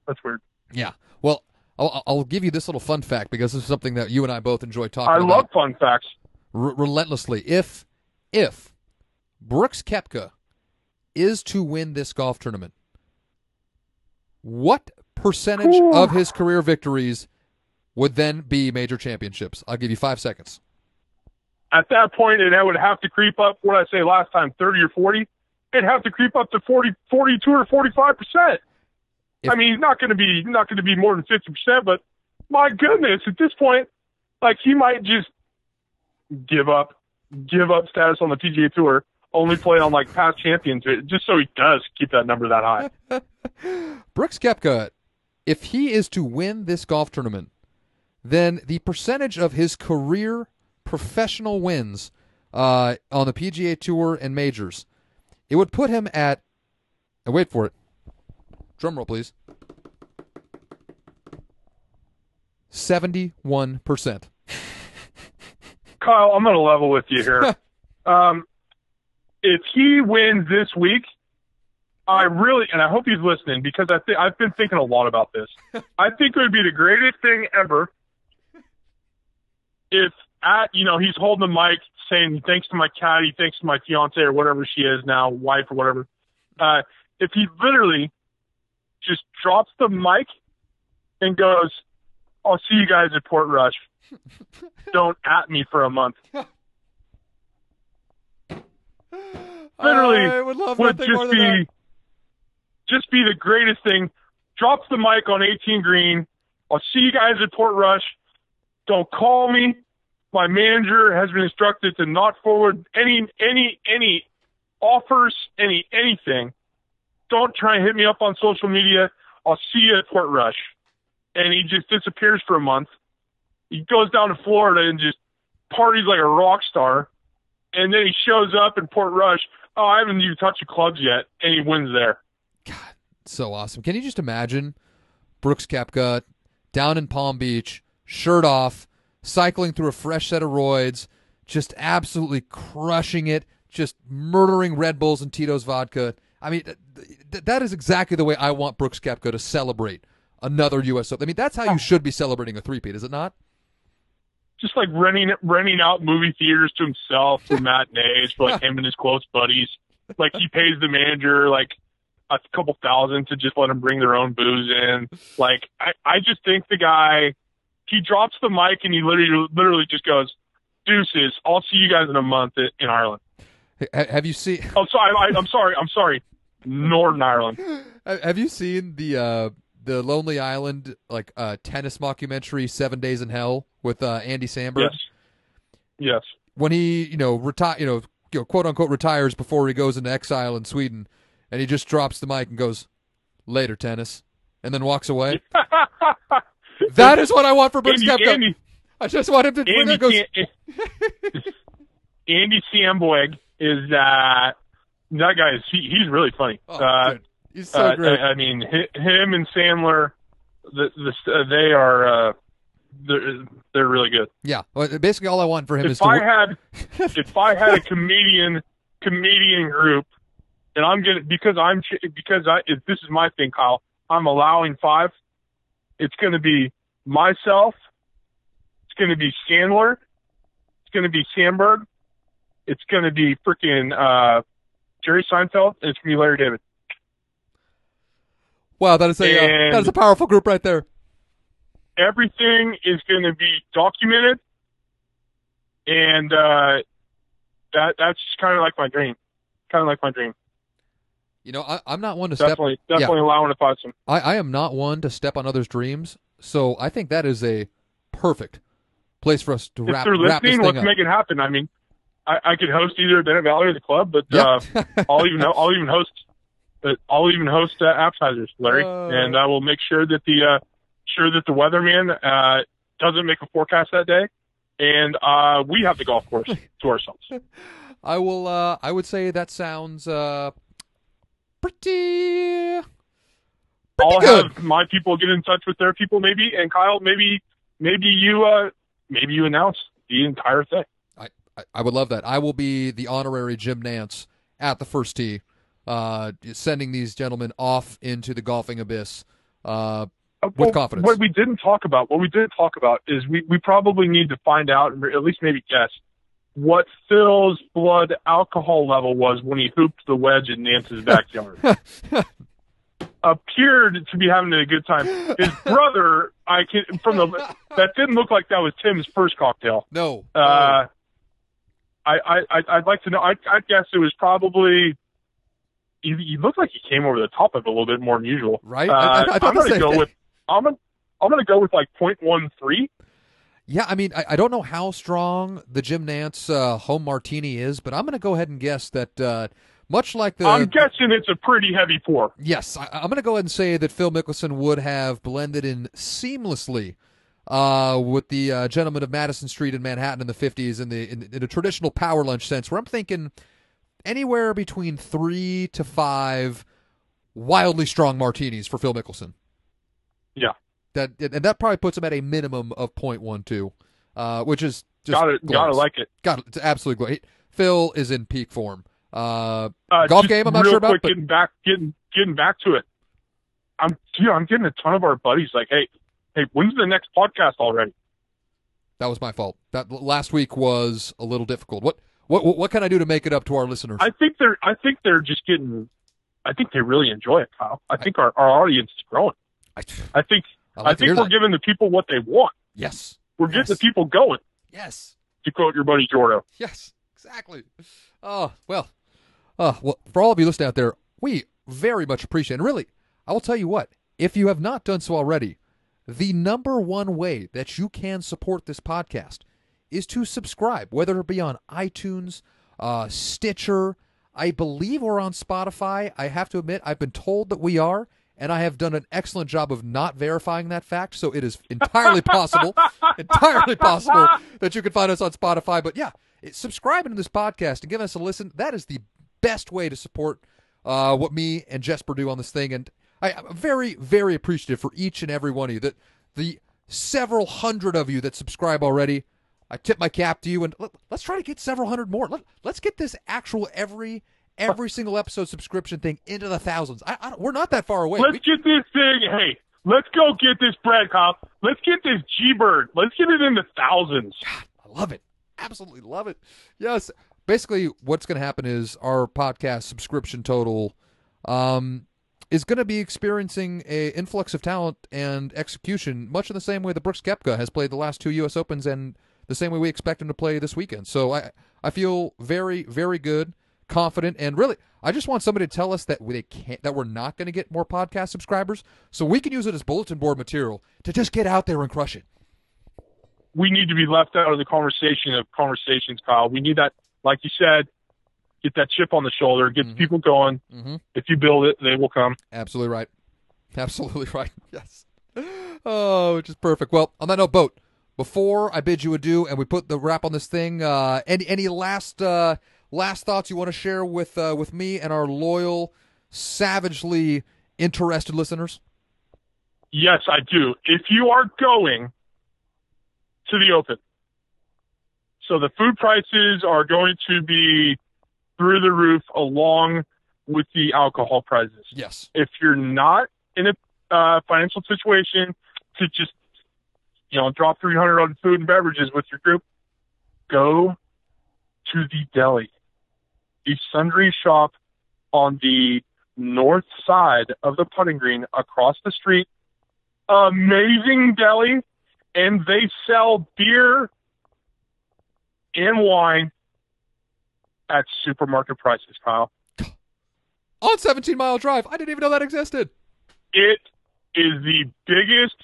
That's weird. Yeah. Well, I'll, I'll give you this little fun fact because this is something that you and I both enjoy talking about. I about love fun facts. r- relentlessly. If if Brooks Koepka is to win this golf tournament, what percentage of his career victories would then be major championships? I'll give you five seconds. At that point, and that would have to creep up. What did I say last time? Thirty or forty? It'd have to creep up to 40, 42 or forty-five percent. If- I mean, he's not going to be not going to be more than fifty percent. But my goodness, at this point, Like he might just give up, give up status on the PGA Tour, only play on like past champions, just so he does keep that number that high. Brooks Koepka, if he is to win this golf tournament, then the percentage of his career professional wins uh, on the PGA Tour and majors, it would put him at. Wait for it. Drum roll, please. Seventy-one percent. Kyle, I'm going to level with you here. um, if he wins this week, I really, and I hope he's listening because I think I've been thinking a lot about this. I think it would be the greatest thing ever if at you know he's holding the mic saying thanks to my caddy, thanks to my fiance or whatever she is now, wife or whatever. Uh, if he literally just drops the mic and goes, "I'll see you guys at Portrush. Don't at me for a month." Literally I would love would just be that. just be the greatest thing. Drops the mic on 18 green. I'll see you guys at Portrush. Don't call me. My manager has been instructed to not forward any any any offers, any anything. Don't try and hit me up on social media. I'll see you at Portrush. And he just disappears for a month. He goes down to Florida and just parties like a rock star. And then he shows up in Portrush. Oh, I haven't even touched the clubs yet, and he wins there. God, so awesome. Can you just imagine Brooks Koepka down in Palm Beach, shirt off, cycling through a fresh set of roids, just absolutely crushing it, just murdering Red Bulls and Tito's vodka. I mean, th- th- that is exactly the way I want Brooks Koepka to celebrate another U.S. Open. I mean, that's how you ah. should be celebrating a three-peat, is it not? Just like renting renting out movie theaters to himself for matinees for like him and his close buddies. Like he pays the manager like a couple thousand to just let him bring their own booze in. Like I, I just think the guy he drops the mic and he literally literally just goes, Deuces, I'll see you guys in a month in Ireland. Have you seen Oh sorry, I, I'm sorry, I'm sorry. Northern Ireland. Have you seen the uh, the Lonely Island like uh, tennis mockumentary Seven Days in Hell with uh, Andy Samberg? Yes. Yes. when he you know retire you know, you know quote unquote retires before he goes into exile in Sweden, and he just drops the mic and goes, "Later, tennis," and then walks away. that is what I want for Brooks Andy, I just want him to Andy, goes. Andy Samberg is uh that guy is he, he's really funny. Oh, uh, he's so uh, great. I, I mean, hi- him and Sandler, the, the uh, they are uh, they're they're really good. yeah, well, basically all I want for him is If to. I had if I had a comedian comedian group, and I'm gonna because I'm because I if this is my thing, Kyle. I'm allowing five. It's gonna be myself. It's gonna be Sandler. It's gonna be Samberg. It's gonna be freaking uh, Jerry Seinfeld. And it's gonna be Larry David. wow, that is a uh, that is a powerful group right there. everything is going to be documented, and uh, that that's kind of like my dream. Kind of like my dream. You know, I, I'm not one to step. Definitely, definitely allowing to find some. I, I am not one to step on others' dreams, so I think that is a perfect place for us to If wrap, they're wrap this listening, thing let's up. make it happen. I mean, I, I could host either Bennett Valley or the club, but Yeah. uh, I'll even I'll even host uh, I'll even host uh, appetizers, Larry, Uh. and I will make sure that the uh, sure that the weatherman uh, doesn't make a forecast that day, and uh, we have the golf course to ourselves. I will. Uh, I would say that sounds uh, pretty. I'll good. have my people get in touch with their people, maybe, and Kyle, maybe maybe you uh, maybe you announce the entire thing. I, would love that. I will be the honorary Jim Nantz at the first tee, uh, sending these gentlemen off into the golfing abyss. Uh, With Well, confidence. What we didn't talk about, what we didn't talk about is we, we probably need to find out, or at least maybe guess, what Phil's blood alcohol level was when he hooped the wedge in Nantz's backyard. Appeared to be having a good time. His brother, I can from the that didn't look like that was Tim's first cocktail. no. Uh, I, I I'd like to know. I I guess it was probably. He, he looked like he came over the top of it a little bit more than usual. Right? Uh, I- I- I thought I'm gonna go thing. with I'm gonna I'm gonna go with like point one three. Yeah, I mean, I, I don't know how strong the Jim Nantz uh, home martini is, but I'm going to go ahead and guess that uh, much like the. I'm guessing it's a pretty heavy pour. Yes, I, I'm going to go ahead and say that Phil Mickelson would have blended in seamlessly uh, with the uh, gentleman of Madison Street in Manhattan in the 50s in the in, in a traditional power lunch sense, where I'm thinking anywhere between three to five wildly strong martinis for Phil Mickelson. Yeah. That and that probably puts him at a minimum of 0.12, uh, which is just Gotta gotta like it. Got it. It's absolutely great. Phil is in peak form. Uh, Uh, Golf game, I'm not sure about, Quick, but- getting back, getting getting back to it. I'm, dude, I'm getting a ton of our buddies like, hey, hey, when's the next podcast already? that was my fault. That last week was a little difficult. What what what can I do to make it up to our listeners? I think they're, I think they're just getting, I think they really enjoy it, Kyle. I think our, our audience is growing. I, I think, I I, like hear think we're that. giving the people what they want. Yes. We're getting the people going. Yes. To quote your buddy Jordo. Yes. Exactly. Oh well. Uh, well, for all of you listening out there, we very much appreciate. And really, I will tell you what: if you have not done so already, the number one way that you can support this podcast is to subscribe, whether it be on iTunes, uh, Stitcher. I believe we're on Spotify. I have to admit, I've been told that we are, and I have done an excellent job of not verifying that fact. So it is entirely possible, entirely possible that you can find us on Spotify. But yeah, it- subscribing to this podcast and giving us a listen, that is the best way to support uh, what me and Jesper do on this thing. And I, I'm very, very appreciative for each and every one of you. That the several hundred of you that subscribe already, I tip my cap to you. And let, us try to get several hundred more. Let, let's get this actual every every single episode subscription thing into the thousands. I, I we're not that far away. Let's We- get this thing. Hey, let's go get this bread, Kyle. Let's get this G Bird. Let's get it in the thousands. I love it. Absolutely love it. Yes. Basically, what's going to happen is our podcast subscription total um, is going to be experiencing a influx of talent and execution, much in the same way that Brooks Koepka has played the last two U.S. Opens, and the same way we expect him to play this weekend. So I, I feel very, very good, confident, and really, I just want somebody to tell us that they can't, that we're not going to get more podcast subscribers, so we can use it as bulletin board material to just get out there and crush it. we need to be left out of the conversation of conversations, Kyle. We need that, like you said, get that chip on the shoulder, get Mhm. people going. Mm-hmm. If you build it, they will come. Absolutely right. Absolutely right. Yes. Oh, which is perfect. Well, on that note, boat. Before I bid you adieu and we put the wrap on this thing, uh, any any last uh, last thoughts you want to share with uh, with me and our loyal, savagely interested listeners? Yes, I do. If you are going to the open, so the food prices are going to be through the roof along with the alcohol prices. Yes. if you're not in a uh, financial situation to just you know drop 300 on food and beverages with your group go to the deli the sundry shop on the north side of the putting green across the street amazing deli and they sell beer and wine at supermarket prices kyle On 17 Mile Drive. I didn't even know that existed. it is the biggest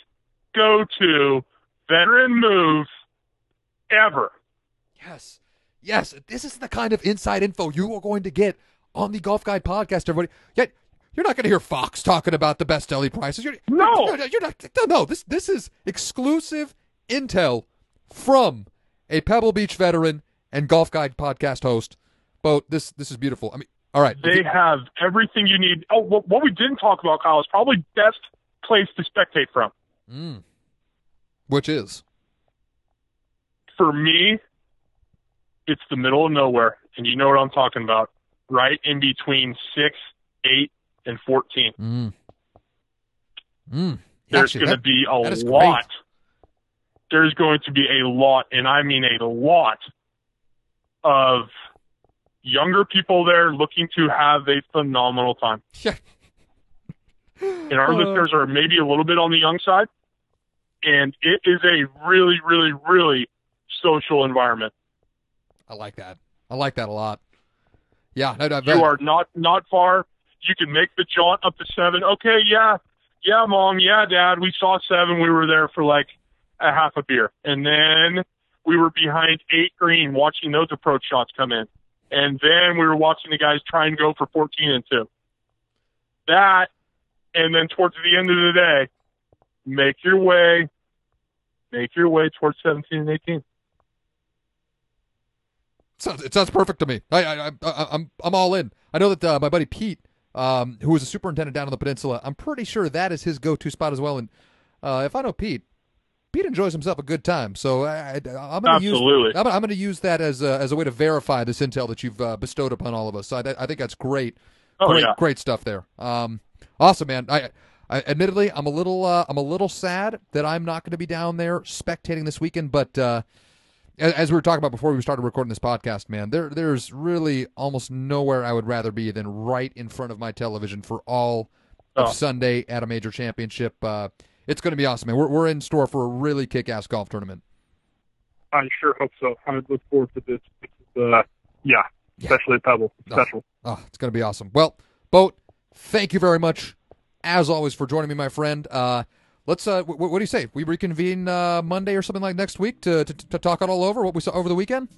go-to veteran move ever. Yes. Yes. This is the kind of inside info you are going to get on the Golf Guide podcast, everybody. Yet you're not going to hear Fox talking about the best deli prices. You're, No. You're, you're not. No, no. This, this is exclusive intel from a Pebble Beach veteran and Golf Guide podcast host. Boat, this, this is beautiful. I mean, all right. They have everything you need. Oh, what what we didn't talk about, Kyle, is probably best place to spectate from. Mm. Which is? For me, it's the middle of nowhere, and you know what I'm talking about. Right in between six, eight, and fourteen. Mm. Mm. There's going to be a is great. lot. There's going to be a lot, and I mean a lot, of younger people there looking to have a phenomenal time. Yeah. And our Uh, listeners are maybe a little bit on the young side, and it is a really, really, really social environment. I like that. I like that a lot. Yeah. No, no, You are not not far. You can make the jaunt up to seven. Okay, yeah, yeah, mom, yeah, dad. We saw seven. We were there for like a half a beer, and then we were behind eight green watching those approach shots come in, and then we were watching the guys try and go for 14 and two. That, and then towards the end of the day, make your way, make your way towards 17 and 18. Sounds, it sounds perfect to me. I, I, I, I I'm I'm all in. I know that uh, my buddy Pete, um, who was a superintendent down on the peninsula, I'm pretty sure that is his go-to spot as well. And uh, if I know Pete, Pete enjoys himself a good time. So I, am going to use I'm, I'm going to use that as a, as a way to verify this intel that you've uh, bestowed upon all of us. So I, I think that's great. Oh, great, yeah. great stuff there. Um, awesome, man. I, I admittedly, I'm a little uh, I'm a little sad that I'm not going to be down there spectating this weekend, but. Uh, as we were talking about before we started recording this podcast, man, there there's really almost nowhere I would rather be than right in front of my television for all of Oh. Sunday at a major championship. It's going to be awesome, man. We're we're in store for a really kick-ass golf tournament. I sure hope so. I look forward to this. This is, uh, yeah, especially Pebble. Oh. Special. Oh, it's going to be awesome. Well, Boat, thank you very much, as always, for joining me, my friend. Uh, let's. Uh, w- what do you say? We reconvene uh, Monday or something like next week to, to to talk it all over what we saw over the weekend.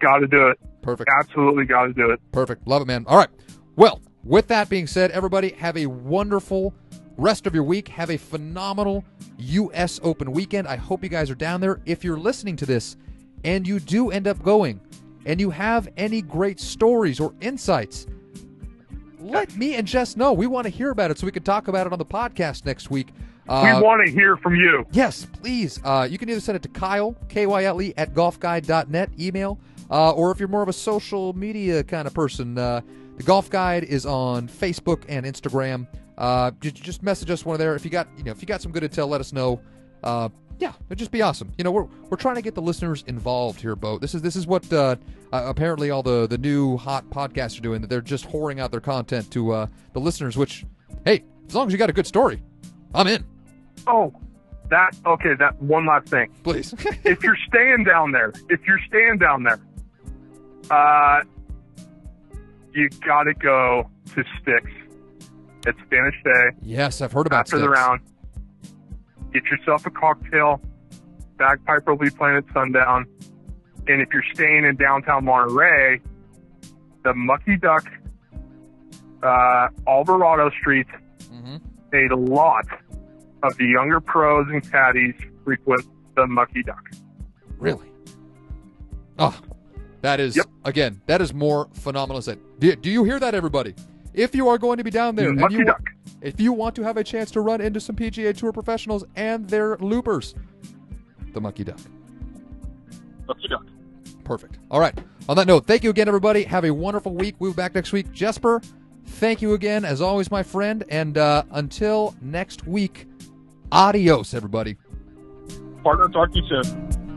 Got to do it. Perfect. Absolutely got to do it. Perfect. Love it, man. All right. Well, with that being said, everybody have a wonderful rest of your week. Have a phenomenal U.S. Open weekend. I hope you guys are down there. If you're listening to this and you do end up going and you have any great stories or insights, let me and Jess know. We want to hear about it so we can talk about it on the podcast next week. Uh, we want to hear from you. Yes, please. Uh, you can either send it to Kyle, K Y L E, at golfguide.net, email, uh, or if you're more of a social media kind of person, uh, the Golf Guide is on Facebook and Instagram. Uh, just message us one of there. If you got, you know, if you got some good intel, let us know. Uh, yeah, it'd just be awesome. You know, we're we're trying to get the listeners involved here, Bo. This is this is what uh, uh, apparently all the the new hot podcasts are doing. That they're just whoring out their content to uh, the listeners. Which, hey, as long as you got a good story, I'm in. Oh, that okay. That one last thing. Please. if you're staying down there, if you're staying down there, uh, you got to go to Sticks. It's Spanish Bay Yes, I've heard about after the round. Get yourself a cocktail. Bagpiper will be playing at sundown. And if you're staying in downtown Monterey, the Mucky Duck, uh, Alvarado Street, hmm a lot of the younger pros and caddies frequent the Mucky Duck. Really? Oh, that is Yep. again. That is more phenomenal. Than do, do you hear that, everybody? If you are going to be down there, and Mucky you, Duck. if you want to have a chance to run into some PGA Tour professionals and their loopers, the Mucky Duck. Mucky Duck. Perfect. All right. On that note, thank you again, everybody. Have a wonderful week. We'll be back next week. Jesper, thank you again, as always, my friend. And uh, until next week, adios, everybody. Partner, talk to you soon.